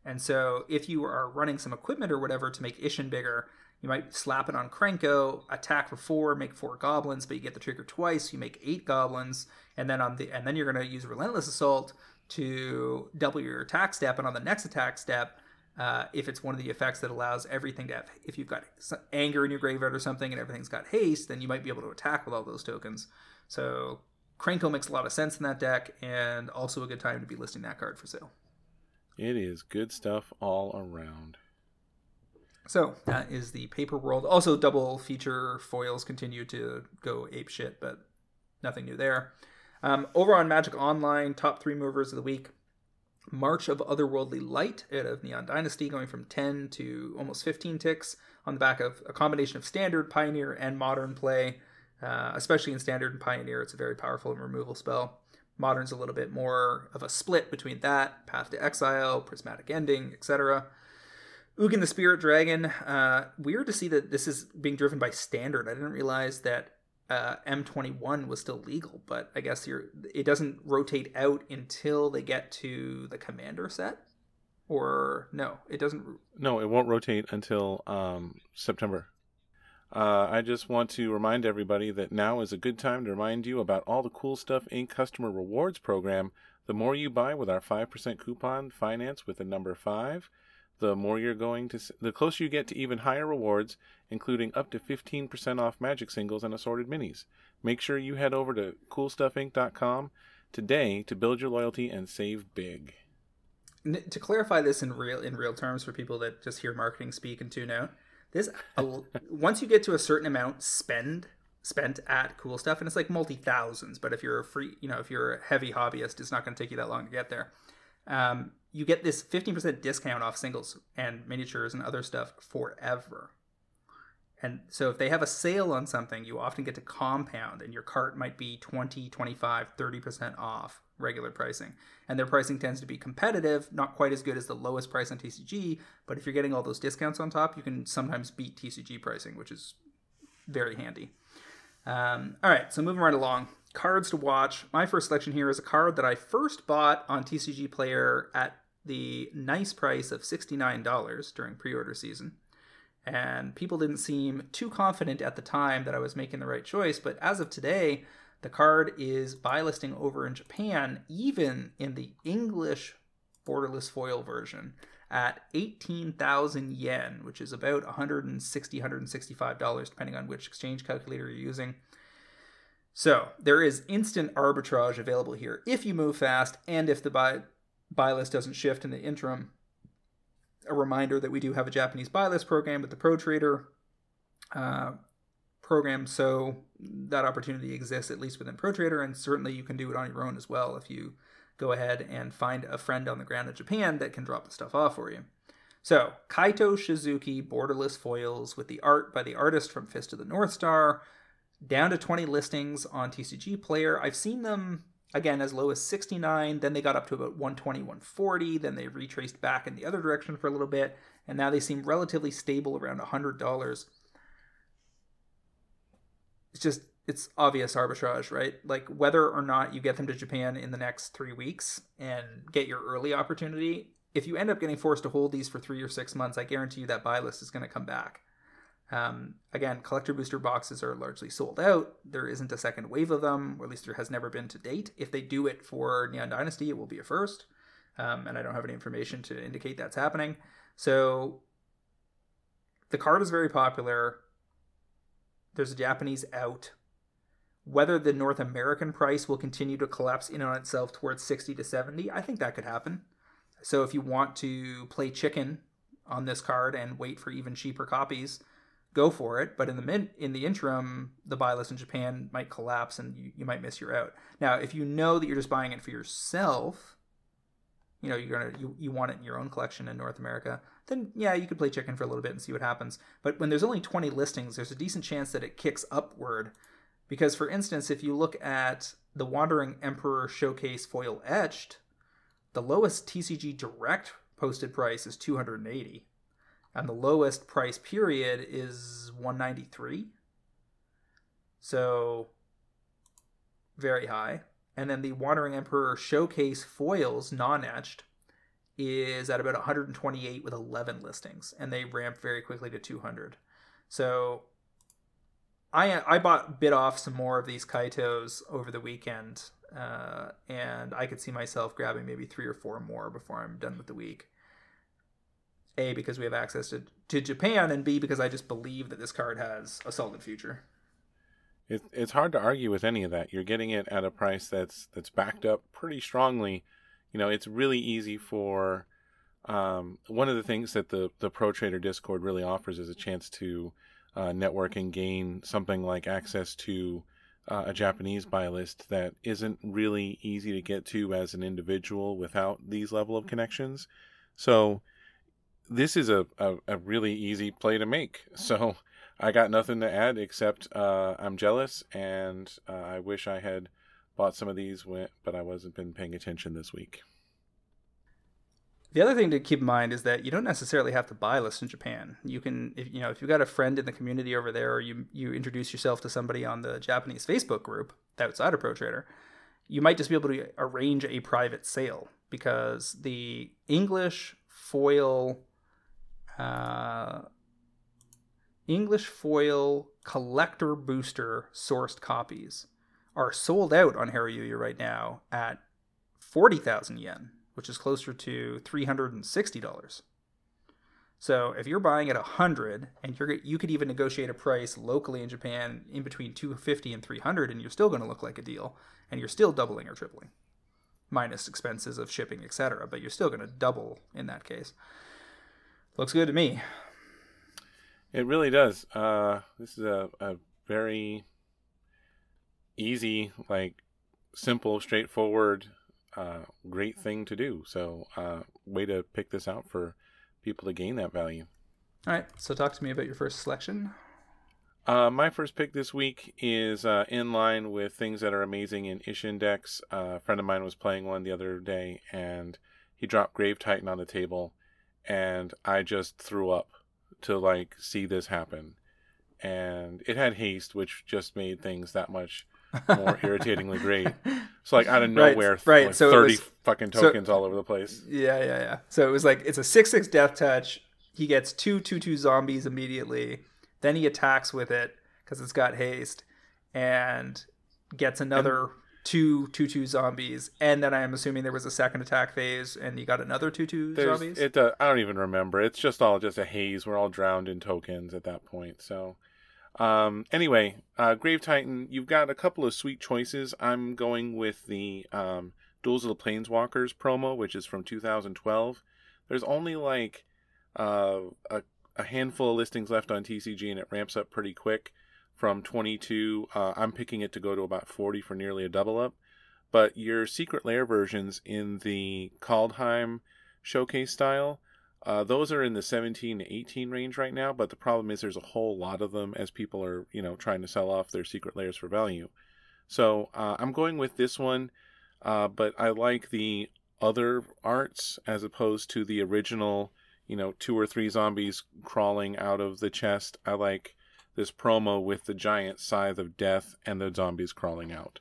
And so if you are running some equipment or whatever to make Isshin bigger, you might slap it on Krenko, attack for four, make four goblins, but you get the trigger twice, you make eight goblins, and then on the and then you're gonna use Relentless Assault to double your attack step, and on the next attack step, uh, if it's one of the effects that allows everything to have, if you've got anger in your graveyard or something, and everything's got haste, then you might be able to attack with all those tokens. So Krenko makes a lot of sense in that deck, and also a good time to be listing that card for sale. It is good stuff all around. So that is the paper world. Also, double feature foils continue to go ape shit, but nothing new there. Um, over on Magic Online, top three movers of the week. March of Otherworldly Light out of Neon Dynasty, going from 10 to almost 15 ticks on the back of a combination of standard, pioneer, and modern play. Uh, especially in Standard and Pioneer, it's a very powerful removal spell. Modern's a little bit more of a split between that, Path to Exile, Prismatic Ending, etc. Ugin the Spirit Dragon. Uh, weird to see that this is being driven by Standard. I didn't realize that uh, M21 was still legal, but I guess it doesn't rotate out until they get to the Commander set. Or no, it doesn't. No, it won't rotate until um, September. Uh, I just want to remind everybody that now is a good time to remind you about all the cool stuff in Customer Rewards program. The more you buy with our 5% coupon finance with the number 5, the more you're going to, the closer you get to even higher rewards, including up to 15% off magic singles and assorted minis. Make sure you head over to coolstuffinc.com today to build your loyalty and save big. To clarify this in real in real terms for people that just hear marketing speak and tune out, this once you get to a certain amount spend spent at cool stuff, and it's like multi thousands. But if you're a free, you know, if you're a heavy hobbyist, it's not going to take you that long to get there. Um, you get this 15% discount off singles and miniatures and other stuff forever. And so if they have a sale on something, you often get to compound and your cart might be 20, 25, 30% off regular pricing. And their pricing tends to be competitive, not quite as good as the lowest price on TCG, but if you're getting all those discounts on top, you can sometimes beat TCG pricing, which is very handy. Um, all right, so moving right along. Cards to watch. My first selection here is a card that I first bought on TCG Player at the nice price of $69 during pre order season. And people didn't seem too confident at the time that I was making the right choice, but as of today, the card is buy listing over in Japan, even in the English borderless foil version, at 18,000 yen, which is about 160 $165, depending on which exchange calculator you're using. So there is instant arbitrage available here if you move fast and if the buy, buy list doesn't shift in the interim. A reminder that we do have a Japanese buy list program with the Pro Trader uh, program, so that opportunity exists at least within Pro Trader, and certainly you can do it on your own as well if you go ahead and find a friend on the ground in Japan that can drop the stuff off for you. So, Kaito Shizuki borderless foils with the art by the artist from Fist of the North Star, down to 20 listings on TCG Player. I've seen them again as low as 69, then they got up to about 120, 140, then they retraced back in the other direction for a little bit, and now they seem relatively stable around $100. It's just it's obvious arbitrage, right? Like whether or not you get them to Japan in the next three weeks and get your early opportunity, if you end up getting forced to hold these for three or six months, I guarantee you that buy list is going to come back. Um, again, collector booster boxes are largely sold out. There isn't a second wave of them, or at least there has never been to date. If they do it for Neon Dynasty, it will be a first. Um, and I don't have any information to indicate that's happening. So the card is very popular. There's a Japanese out whether the North American price will continue to collapse in on itself towards 60 to 70, I think that could happen. So if you want to play chicken on this card and wait for even cheaper copies, go for it. But in the min- in the interim, the buy list in Japan might collapse and you, you might miss your out. Now, if you know that you're just buying it for yourself, you know you're gonna you, you want it in your own collection in North America, then yeah, you could play chicken for a little bit and see what happens. But when there's only 20 listings, there's a decent chance that it kicks upward because, for instance, if you look at the Wandering Emperor Showcase Foil Etched, the lowest TCG Direct posted price is 280, and the lowest price period is 193. So, very high. And then the Wandering Emperor Showcase Foils non etched is at about 128 with 11 listings, and they ramp very quickly to 200. So I I bought bit off some more of these kaitos over the weekend, uh, and I could see myself grabbing maybe three or four more before I'm done with the week. A because we have access to to Japan, and B because I just believe that this card has a solid future. It, it's hard to argue with any of that. You're getting it at a price that's that's backed up pretty strongly. You know, it's really easy for um, one of the things that the the Pro Trader Discord really offers is a chance to uh, network and gain something like access to uh, a Japanese buy list that isn't really easy to get to as an individual without these level of connections. So this is a, a, a really easy play to make. So I got nothing to add except uh, I'm jealous and uh, I wish I had bought some of these, but I wasn't been paying attention this week. The other thing to keep in mind is that you don't necessarily have to buy list in Japan. You can, if you know, if you've got a friend in the community over there, or you you introduce yourself to somebody on the Japanese Facebook group outside of Pro Trader, you might just be able to arrange a private sale because the English foil, uh, English foil collector booster sourced copies are sold out on Hareruya right now at forty thousand yen which is closer to $360. So if you're buying at 100 and you're you could even negotiate a price locally in Japan in between 250 and 300 and you're still going to look like a deal and you're still doubling or tripling minus expenses of shipping, etc., but you're still going to double in that case. Looks good to me. It really does. Uh, this is a, a very easy, like simple, straightforward uh, great thing to do. So, uh, way to pick this out for people to gain that value. All right. So, talk to me about your first selection. Uh, my first pick this week is uh, in line with things that are amazing in Isshin decks. Uh, a friend of mine was playing one the other day, and he dropped Grave Titan on the table, and I just threw up to like see this happen. And it had haste, which just made things that much more irritatingly great. So like out of nowhere, right? right. Like so thirty was, fucking tokens so, all over the place. Yeah, yeah, yeah. So it was like it's a six six death touch. He gets two two two zombies immediately. Then he attacks with it because it's got haste, and gets another and, two two two zombies. And then I'm assuming there was a second attack phase, and you got another two two zombies. It uh, I don't even remember. It's just all just a haze. We're all drowned in tokens at that point. So um, anyway, uh, Grave Titan, you've got a couple of sweet choices. I'm going with the um, Duels of the Planeswalkers promo, which is from 2012. There's only like uh, a, a, handful of listings left on TCG, and it ramps up pretty quick from 22. Uh, I'm picking it to go to about 40 for nearly a double up. But your Secret Lair versions in the Kaldheim showcase style uh, those are in the 17 to 18 range right now, but the problem is there's a whole lot of them as people are, you know, trying to sell off their secret lairs for value. So uh, I'm going with this one, uh, but I like the other arts as opposed to the original, you know, two or three zombies crawling out of the chest. I like this promo with the giant scythe of death and the zombies crawling out.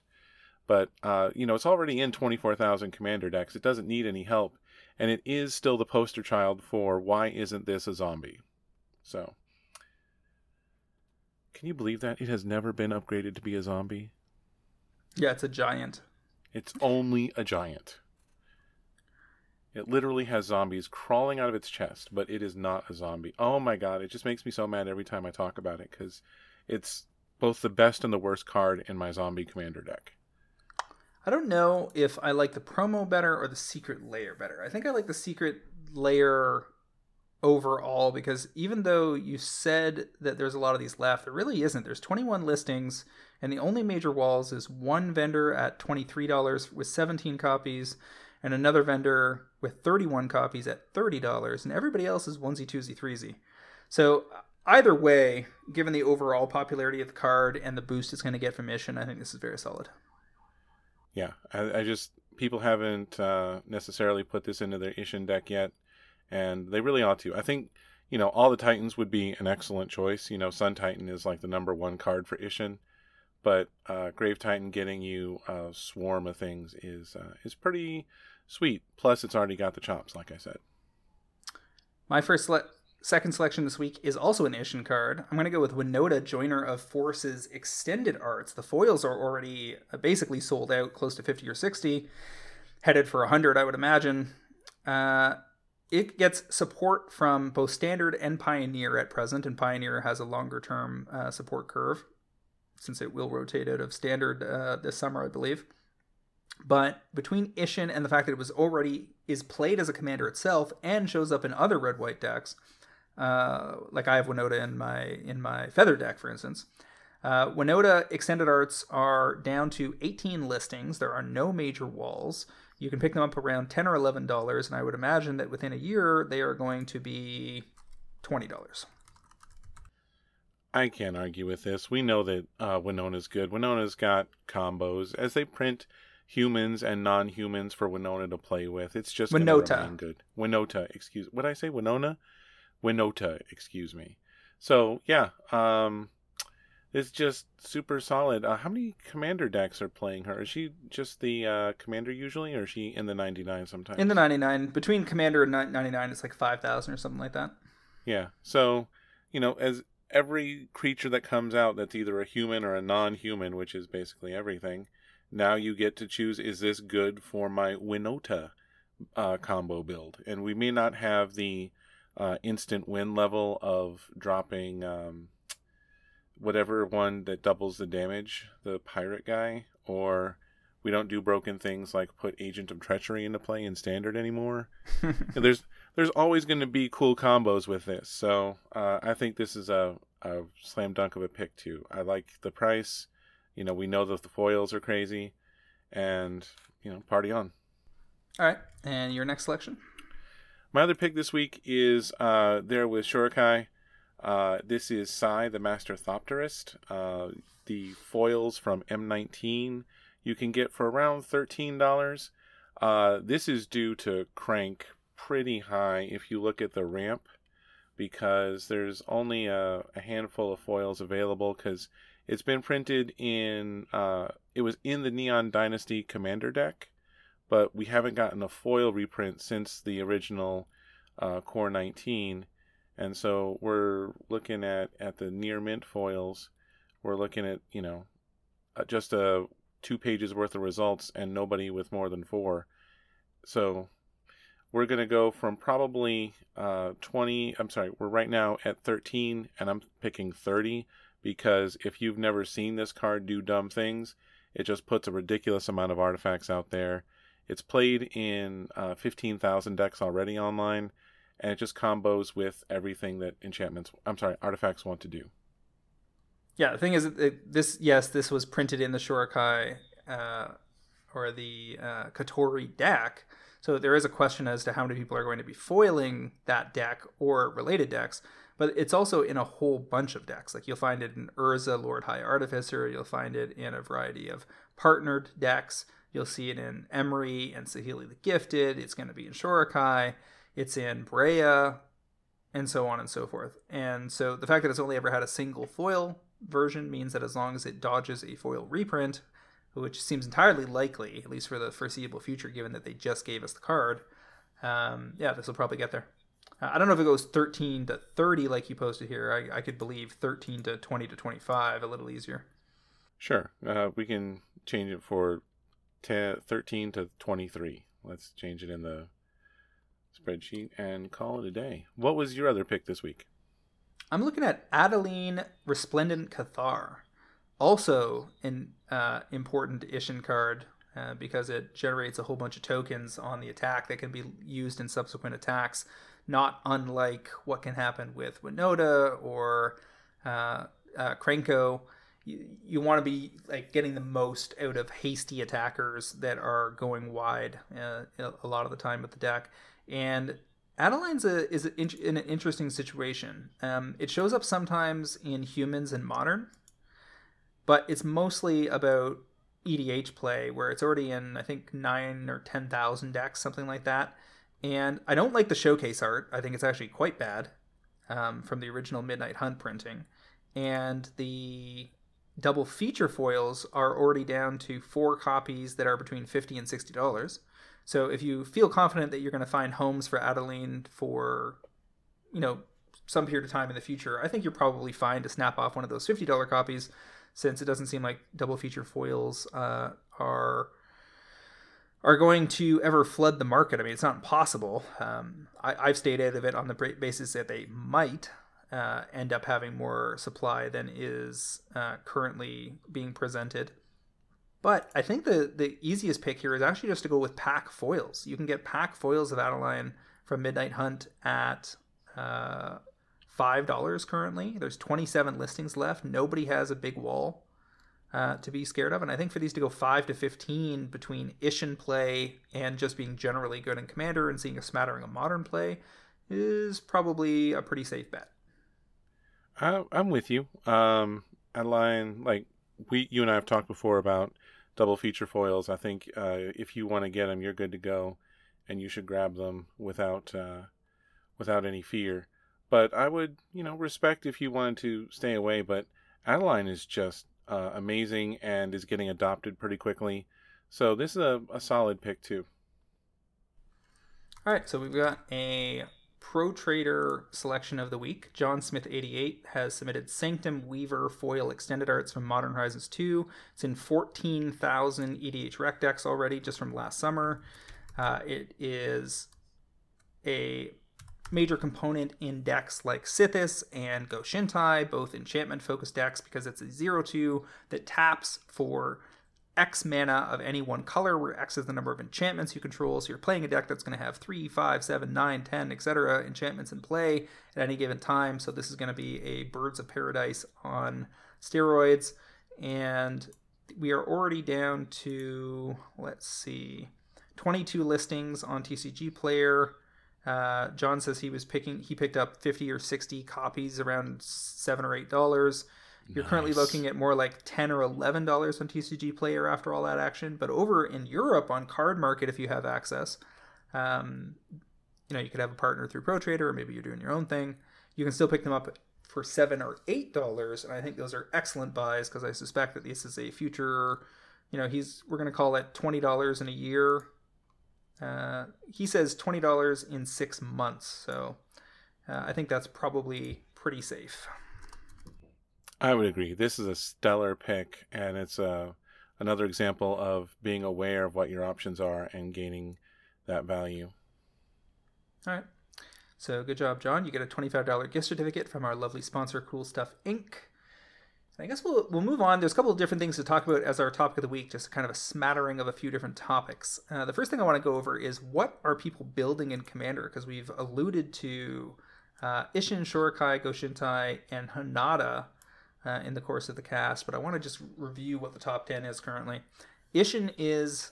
But, uh, you know, it's already in 24,000 commander decks. It doesn't need any help and it is still the poster child for why isn't this a zombie? So, can you believe that it has never been upgraded to be a zombie? Yeah, it's a giant. It's only a giant. It literally has zombies crawling out of its chest, but it is not a zombie. Oh my god, it just makes me so mad every time I talk about it because it's both the best and the worst card in my zombie commander deck. I don't know if I like the promo better or the secret lair better. I think I like the secret lair overall because even though you said that there's a lot of these left, there really isn't. There's 21 listings, and the only major walls is one vendor at $23 with 17 copies, and another vendor with 31 copies at $30, and everybody else is onesie, twosie, threesie. So either way, given the overall popularity of the card and the boost it's going to get from Isshin, I think this is very solid yeah, I, I just people haven't uh, necessarily put this into their Isshin deck yet, and they really ought to. I think you know all the Titans would be an excellent choice. You know, Sun Titan is like the number one card for Isshin, but uh, Grave Titan getting you a swarm of things is uh, is pretty sweet. Plus, it's already got the chops, like I said. My first Second selection this week is also an Isshin card. I'm going to go with Winota, Joiner of Forces Extended Arts. The foils are already uh, basically sold out, close to 50 or 60, headed for 100, I would imagine. Uh, it gets support from both Standard and Pioneer at present, and Pioneer has a longer term uh, support curve since it will rotate out of Standard uh, this summer, I believe. But between Isshin and the fact that it was already is played as a commander itself and shows up in other red white decks, uh, like I have Winota in my in my feather deck, for instance. Uh, Winota extended arts are down to 18 listings. There are no major walls. You can pick them up around 10 or 11 dollars, and I would imagine that within a year they are going to be 20 dollars. I can't argue with this. We know that uh, Winona's good. Winona's got combos as they print humans and non-humans for Winona to play with. It's just Winota. good. Winota, excuse. What I say? Winona. Winota, excuse me. So yeah, um, it's just super solid. Uh, how many commander decks are playing her? Is she just the uh, commander usually, or is she in the ninety nine sometimes? In the ninety nine, between commander and ninety nine, it's like five thousand or something like that. Yeah. So, you know, as every creature that comes out that's either a human or a non human, which is basically everything, now you get to choose: is this good for my Winota uh, combo build? And we may not have the uh, instant win level of dropping um, whatever one that doubles the damage, the pirate guy, or we don't do broken things like put Agent of Treachery into play in standard anymore. there's there's always going to be cool combos with this, so uh, I think this is a, a slam dunk of a pick too. I like the price. You know, we know that the foils are crazy, and you know, party on. All right, and your next selection. My other pick this week is uh, there with Shorikai. Uh, this is Sai, the Master Thopterist. Uh, the foils from M19 you can get for around $13. Uh, this is due to crank pretty high if you look at the ramp because there's only a, a handful of foils available because it's been printed in, uh, it was in the Neon Dynasty Commander deck, but we haven't gotten a foil reprint since the original uh, Core 19 and so we're looking at at the near mint foils. We're looking at you know uh, just a two pages worth of results and nobody with more than four. So we're going to go from probably uh, 20 i'm sorry we're right now at 13 and i'm picking 30 because if you've never seen this card do dumb things it just puts a ridiculous amount of artifacts out there. It's played in uh, 15000 decks already online and it just combos with everything that enchantments i'm sorry artifacts want to do. Yeah the thing is it, this yes this was printed in the Shorikai uh, or the uh, Kotori deck. So there is a question as to how many people are going to be foiling that deck or related decks but it's also in a whole bunch of decks like you'll find it in urza lord high artificer you'll find it in a variety of partnered decks you'll see it in Emry and Saheeli the Gifted. It's going to be in Shorikai it's in Breya, and so on and so forth. And so the fact that it's only ever had a single foil version means that as long as it dodges a foil reprint, which seems entirely likely, at least for the foreseeable future, given that they just gave us the card, um, yeah, this will probably get there. I don't know if it goes 13 to 30 like you posted here. I, I could believe 13 to 20 to 25, a little easier. Sure. Uh, we can change it for 10, 13 to 23. Let's change it in the spreadsheet and call it a day. What was your other pick this week? I'm looking at Adeline Resplendent Cathar. Also, an uh, important Isshin card uh, because it generates a whole bunch of tokens on the attack that can be used in subsequent attacks, not unlike what can happen with Winota or uh, uh, Krenko. You, you want to be like getting the most out of hasty attackers that are going wide uh, a lot of the time with the deck and Adeline's a, is in, an interesting situation. Um, it shows up sometimes in humans and modern, but it's mostly about EDH play, where it's already in I think nine or ten thousand decks, something like that. And I don't like the showcase art. I think it's actually quite bad um, from the original Midnight Hunt printing. And the double feature foils are already down to four copies that are between fifty and sixty dollars. So if you feel confident that you're going to find homes for Adeline for, you know, some period of time in the future, I think you're probably fine to snap off one of those $50 copies since it doesn't seem like double feature foils uh, are are going to ever flood the market. I mean, it's not impossible. Um, I, have stayed out of it on the basis that they might uh, end up having more supply than is uh, currently being presented. But I think the the easiest pick here is actually just to go with pack foils. You can get pack foils of Adeline from Midnight Hunt at uh, five dollars currently. There's 27 listings left. Nobody has a big wall uh, to be scared of, and I think for these to go five to 15 between Isshin play and just being generally good in Commander and seeing a smattering of Modern play is probably a pretty safe bet. I, I'm with you. Um, Adeline, like we, you and I have talked before about double feature foils. I think uh, if you want to get them, you're good to go, and you should grab them without uh, without any fear. But I would, you know, respect if you wanted to stay away. But Adeline is just uh, amazing and is getting adopted pretty quickly. So this is a, a solid pick too. All right, so we've got a Pro Trader selection of the week. John Smith 88 has submitted Sanctum Weaver foil extended arts from Modern Horizons 2. It's in 14,000 EDHREC decks already just from last summer. Uh, it is a major component in decks like Sythis and Go Shintai, both enchantment focused decks, because it's a 0 2 that taps for X mana of any one color, where X is the number of enchantments you control. So you're playing a deck that's going to have 3, 5, 7, 9, 10, etc. enchantments in play at any given time. So this is going to be a Birds of Paradise on steroids. And we are already down to, let's see, 22 listings on TCG Player. Uh, John says he was picking he picked up 50 or 60 copies around seven or eight dollars. You're nice. currently looking at more like 10 or 11 dollars on TCG Player after all that action. But over in Europe on Card Market, if you have access, um, you know you could have a partner through Pro Trader, or maybe you're doing your own thing. You can still pick them up for seven or eight dollars, and I think those are excellent buys because I suspect that this is a future. You know, he's we're going to call it twenty dollars in a year. Uh, he says twenty dollars in six months, so uh, I think that's probably pretty safe. I would agree. This is a stellar pick, and it's a uh, another example of being aware of what your options are and gaining that value. All right. So good job, John. You get a $25 gift certificate from our lovely sponsor, Cool Stuff Inc. I guess we'll we'll move on. There's a couple of different things to talk about as our topic of the week, just kind of a smattering of a few different topics. Uh, the first thing I want to go over is what are people building in Commander? Because we've alluded to uh, Isshin, Shorikai, Goshintai, and Hinata uh, in the course of the cast, but I want to just review what the top 10 is currently. Isshin is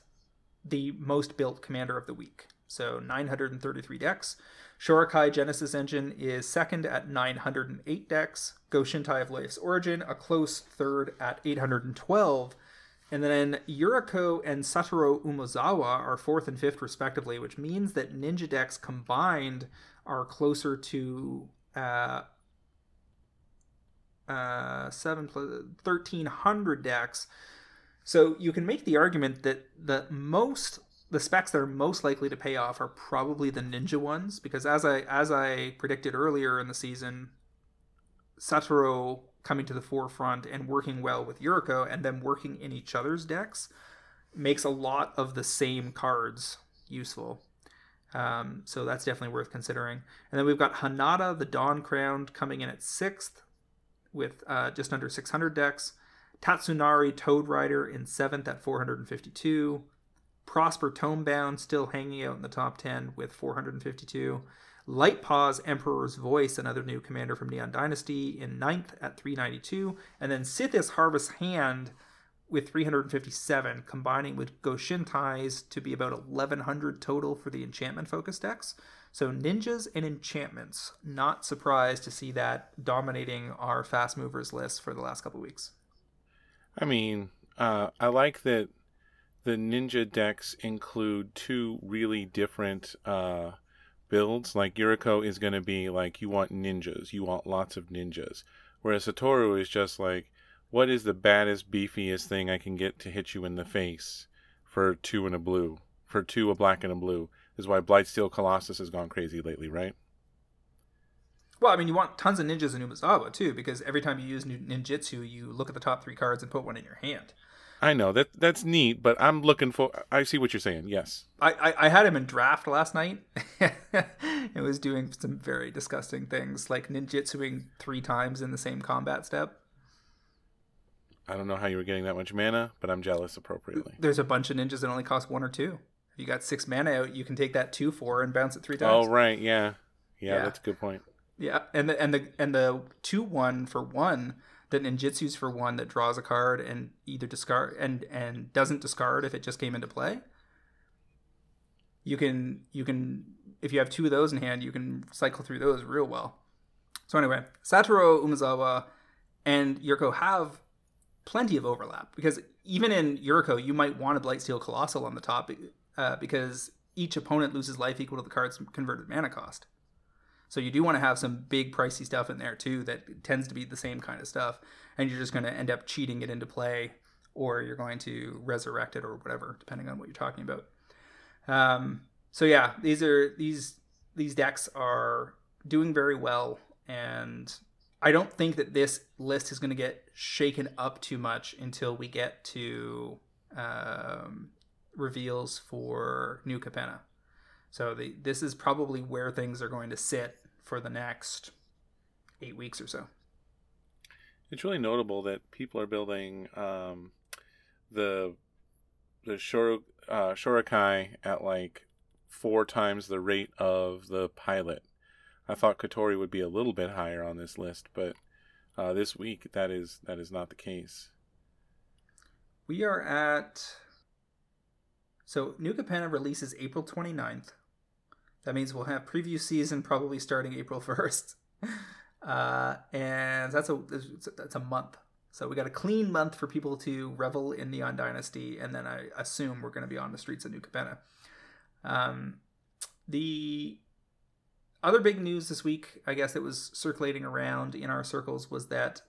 the most built commander of the week, so 933 decks. Shorikai Genesis Engine is second at 908 decks. Goshintai of Life's Origin, a close third at 812. And then Yuriko and Satoru Umezawa are fourth and fifth, respectively, which means that ninja decks combined are closer to uh, uh, 7 plus 1300 decks. So you can make the argument that the most the specs that are most likely to pay off are probably the ninja ones because as I as I predicted earlier in the season, Satoru coming to the forefront and working well with Yuriko and then working in each other's decks makes a lot of the same cards useful. Um, so that's definitely worth considering. And then we've got Hinata, the Dawn Crowned, coming in at sixth with uh, just under 600 decks. Tatsunari Toad Rider in seventh at 452. Prosper Tomebound still hanging out in the top 10 with 452. Lightpaws Emperor's Voice, another new commander from Neon Dynasty, in ninth at 392. And then Sythis Harvest Hand with 357, combining with Goshintai's to be about 1100 total for the enchantment focus decks. So ninjas and enchantments. Not surprised to see that dominating our fast movers list for the last couple weeks. I mean, uh, I like that the ninja decks include two really different uh, builds. Like Yuriko is going to be like you want ninjas, you want lots of ninjas, whereas Satoru is just like, what is the baddest, beefiest thing I can get to hit you in the face for two and a blue, for two a black and a blue? Is why Blightsteel Colossus has gone crazy lately, right? Well, I mean, you want tons of ninjas in Umezawa too, because every time you use ninjutsu, you look at the top three cards and put one in your hand. I know that that's neat, but I'm looking for. I see what you're saying. Yes, I I, I had him in draft last night. it was doing some very disgusting things, like ninjutsuing three times in the same combat step. I don't know how you were getting that much mana, but I'm jealous appropriately. There's a bunch of ninjas that only cost one or two. If you got six mana out, you can take that two four and bounce it three times. Oh right, yeah, yeah, yeah. that's a good point. Yeah, and the and the and the two one for one that ninjutsu's for one that draws a card and either discard and and doesn't discard if it just came into play. You can you can if you have two of those in hand, you can cycle through those real well. So anyway, Satoru Umezawa and Yuriko have plenty of overlap because even in Yuriko, you might want a Blightsteel Colossus on the top uh, because each opponent loses life equal to the card's converted mana cost. So you do want to have some big pricey stuff in there too that tends to be the same kind of stuff, and you're just going to end up cheating it into play, or you're going to resurrect it or whatever, depending on what you're talking about. Um, so yeah, these are these these decks are doing very well, and I don't think that this list is going to get shaken up too much until we get to um, reveals for New Capenna. So the, this is probably where things are going to sit for the next eight weeks or so. It's really notable that people are building um, the the Shor, uh, Shorikai at like four times the rate of the pilot. I thought Kotori would be a little bit higher on this list, but uh, this week that is that is not the case. We are at so New Capenna releases April 29th. That means we'll have preview season probably starting April 1st. Uh, and that's a that's a month. So we got a clean month for people to revel in Neon Dynasty, and then I assume we're going to be on the streets of New Capenna. Um, the other big news this week, I guess, that was circulating around in our circles was that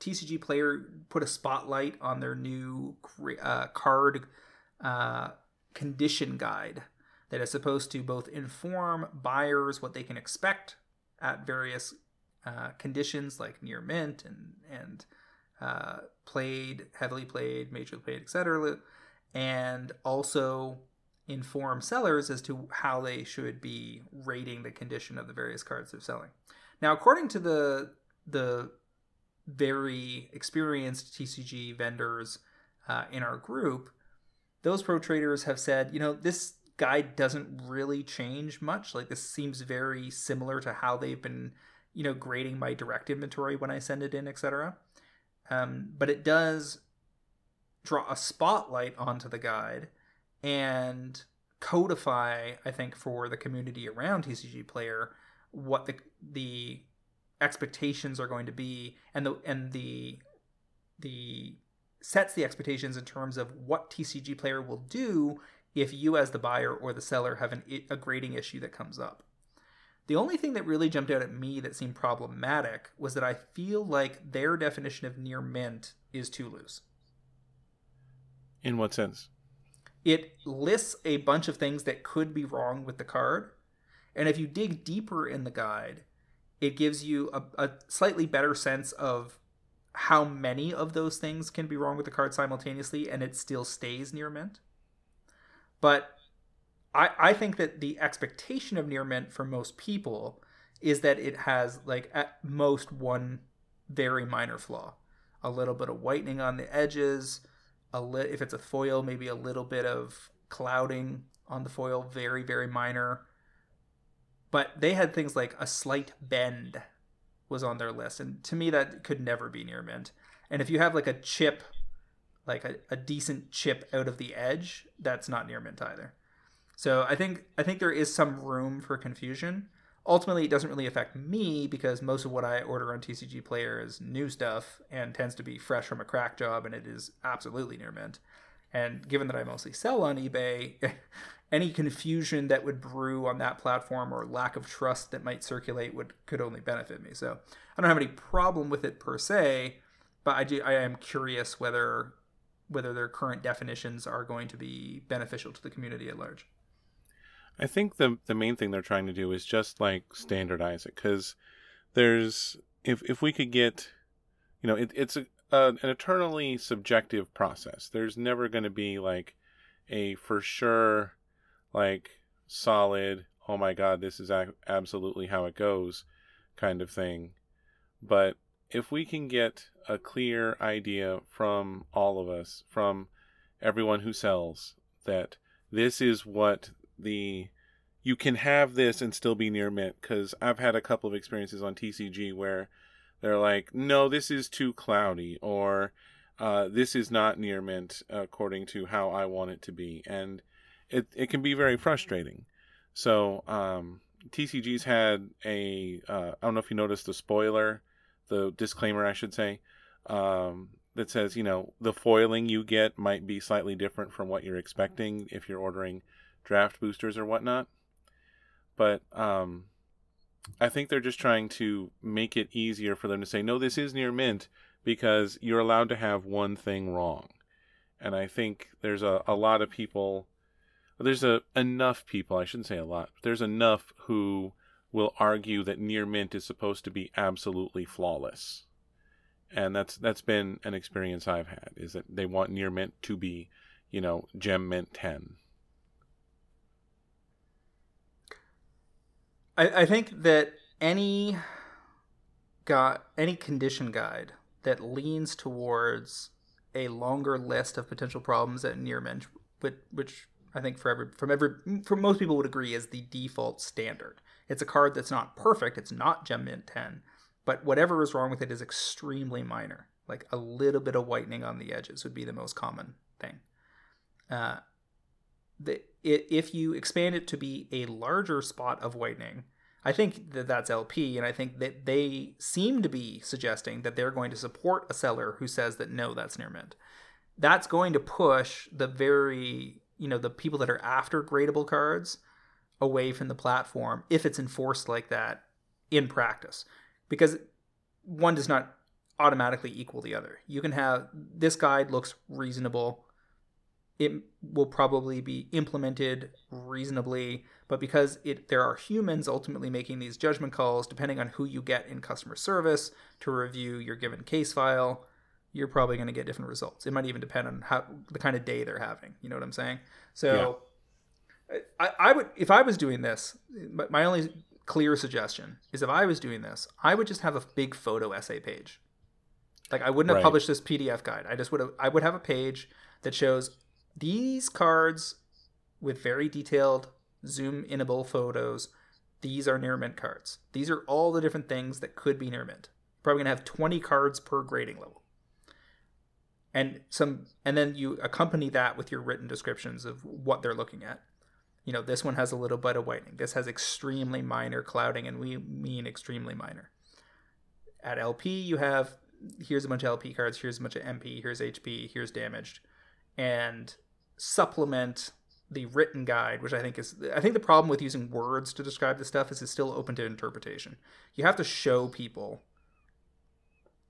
TCG Player put a spotlight on their new uh, card uh, condition guide that is supposed to both inform buyers what they can expect at various uh, conditions like near mint and and uh, played, heavily played, majorly played, etc., and also inform sellers as to how they should be rating the condition of the various cards they're selling. Now, according to the the very experienced TCG vendors uh, in our group, those pro traders have said, you know, this guide doesn't really change much. Like this seems very similar to how they've been, you know, grading my direct inventory when I send it in, etc. Um, but it does draw a spotlight onto the guide and codify, I think, for the community around TCG Player what the the expectations are going to be and the and the the sets the expectations in terms of what TCG player will do if you as the buyer or the seller have an, a grading issue that comes up. The only thing that really jumped out at me that seemed problematic was that I feel like their definition of near mint is too loose. In what sense? It lists a bunch of things that could be wrong with the card. And if you dig deeper in the guide, it gives you a, a slightly better sense of how many of those things can be wrong with the card simultaneously and it still stays near mint. But I, I think that the expectation of near mint for most people is that it has like at most one very minor flaw. A little bit of whitening on the edges a li- if it's a foil maybe a little bit of clouding on the foil very very minor. But they had things like a slight bend was on their list and to me that could never be near mint. And if you have like a chip like a, a decent chip out of the edge, that's not near mint either. So I think I think there is some room for confusion. Ultimately, it doesn't really affect me because most of what I order on TCG Player is new stuff and tends to be fresh from a crack job, and it is absolutely near mint. And given that I mostly sell on eBay, any confusion that would brew on that platform or lack of trust that might circulate would could only benefit me. So I don't have any problem with it per se, but I do I am curious whether whether their current definitions are going to be beneficial to the community at large. I think the the main thing they're trying to do is just like standardize it because there's if if we could get you know it, it's a, a, an eternally subjective process. There's never going to be like a for sure like solid oh my god this is a- absolutely how it goes kind of thing. But if we can get a clear idea from all of us, from everyone who sells, that this is what the you can have this and still be near mint because I've had a couple of experiences on TCG where they're like, no, this is too cloudy, or uh, this is not near mint according to how I want it to be, and it it can be very frustrating. So um, TCG's had a uh, I don't know if you noticed the spoiler the disclaimer, I should say, um, that says, you know, the foiling you get might be slightly different from what you're expecting if you're ordering draft boosters or whatnot. But um, I think they're just trying to make it easier for them to say, no, this is near mint because you're allowed to have one thing wrong. And I think there's a, a lot of people, there's a enough people, I shouldn't say a lot, there's enough who will argue that near mint is supposed to be absolutely flawless. And that's that's been an experience I've had is that they want near mint to be, you know, gem mint 10. I, I think that any got any condition guide that leans towards a longer list of potential problems at near mint, which, which I think for every from every for most people would agree is the default standard. It's a card that's not perfect. It's not Gem Mint 10, but whatever is wrong with it is extremely minor. Like a little bit of whitening on the edges would be the most common thing. Uh, the, it, if you expand it to be a larger spot of whitening, I think that that's LP, and I think that they seem to be suggesting that they're going to support a seller who says that no, that's near mint. That's going to push the very, you know, the people that are after gradable cards away from the platform if it's enforced like that in practice, because one does not automatically equal the other. You can have this guide looks reasonable. It will probably be implemented reasonably, but because it there are humans ultimately making these judgment calls depending on who you get in customer service to review your given case file, you're probably going to get different results. It might even depend on how the kind of day they're having. You know what I'm saying? So yeah. I, I would if I was doing this, my only clear suggestion is if I was doing this, I would just have a big photo essay page like I wouldn't have right. published this PDF guide. I just would have I would have a page that shows these cards with very detailed zoom inable photos. These are near mint cards. These are all the different things that could be near mint. Probably gonna have 20 cards per grading level. And some and then you accompany that with your written descriptions of what they're looking at. You know, this one has a little bit of whitening. This has extremely minor clouding, and we mean extremely minor. At LP, you have here's a bunch of LP cards, here's a bunch of MP, here's HP, here's damaged, and supplement the written guide, which I think is I think the problem with using words to describe this stuff is it's still open to interpretation. You have to show people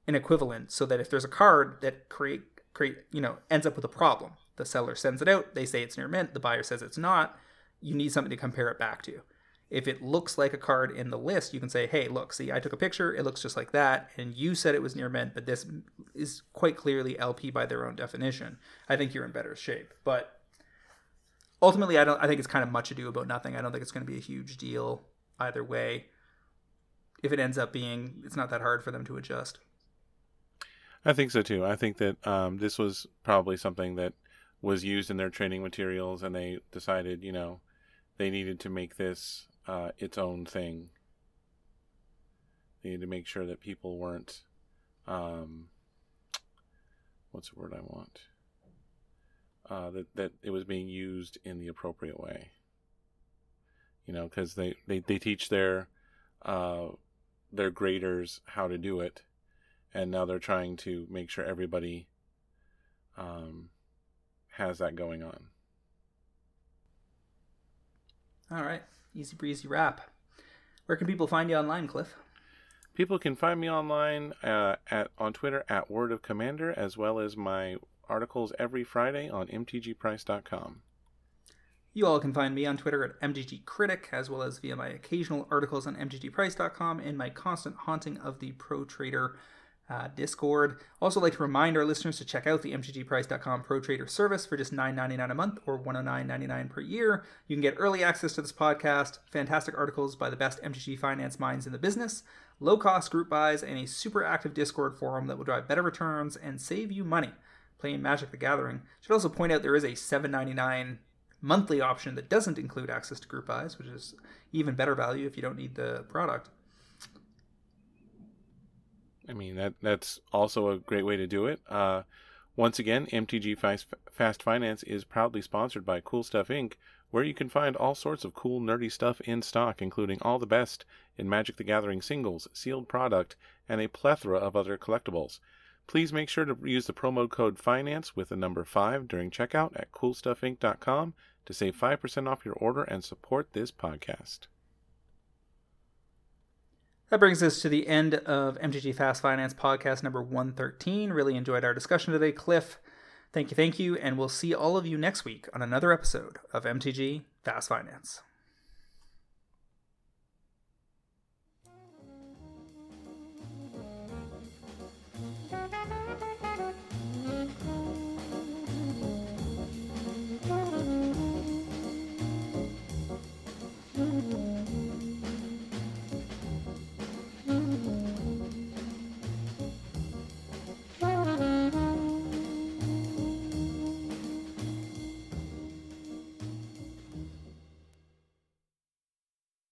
an equivalent so that if there's a card that create create you know ends up with a problem, the seller sends it out, they say it's near mint, the buyer says it's not, you need something to compare it back to if it looks like a card in the list, you can say, hey, look, see, I took a picture, it looks just like that, and you said it was near mint, but this is quite clearly LP by their own definition. I think you're in better shape. But ultimately, I don't. I think it's kind of much ado about nothing. I don't think it's going to be a huge deal either way. If it ends up being, it's not that hard for them to adjust. I think so too. I think that um, this was probably something that was used in their training materials, and they decided, you know, they needed to make this uh, its own thing. They needed to make sure that people weren't, um, what's the word I want? Uh, that that it was being used in the appropriate way. You know, because they, they they teach their uh, their graders how to do it, and now they're trying to make sure everybody um, has that going on. All right easy breezy wrap. Where can people find you online, Cliff? People can find me online uh, at on Twitter at Word of Commander, as well as my articles every Friday on mtgprice.com. You all can find me on Twitter at mtgcritic, as well as via my occasional articles on mtgprice.com and my constant haunting of the Pro Trader uh, Discord. Also, like to remind our listeners to check out the MTGPrice.com Pro Trader service for just $9.99 a month or $109.99 per year. You can get early access to this podcast, fantastic articles by the best MTG finance minds in the business, low cost group buys, and a super active Discord forum that will drive better returns and save you money playing Magic the Gathering. Should also point out there is a $7.99 monthly option that doesn't include access to group buys, which is even better value if you don't need the product. I mean that that's also a great way to do it. Uh, once again, MTG Fast Finance is proudly sponsored by Cool Stuff Inc., where you can find all sorts of cool, nerdy stuff in stock, including all the best in Magic the Gathering singles, sealed product, and a plethora of other collectibles. Please make sure to use the promo code FINANCE with the number 5 during checkout at coolstuffinc.com to save 5% off your order and support this podcast. That brings us to the end of MTG Fast Finance podcast number 113. Really enjoyed our discussion today, Cliff. Thank you, thank you, and we'll see all of you next week on another episode of MTG Fast Finance.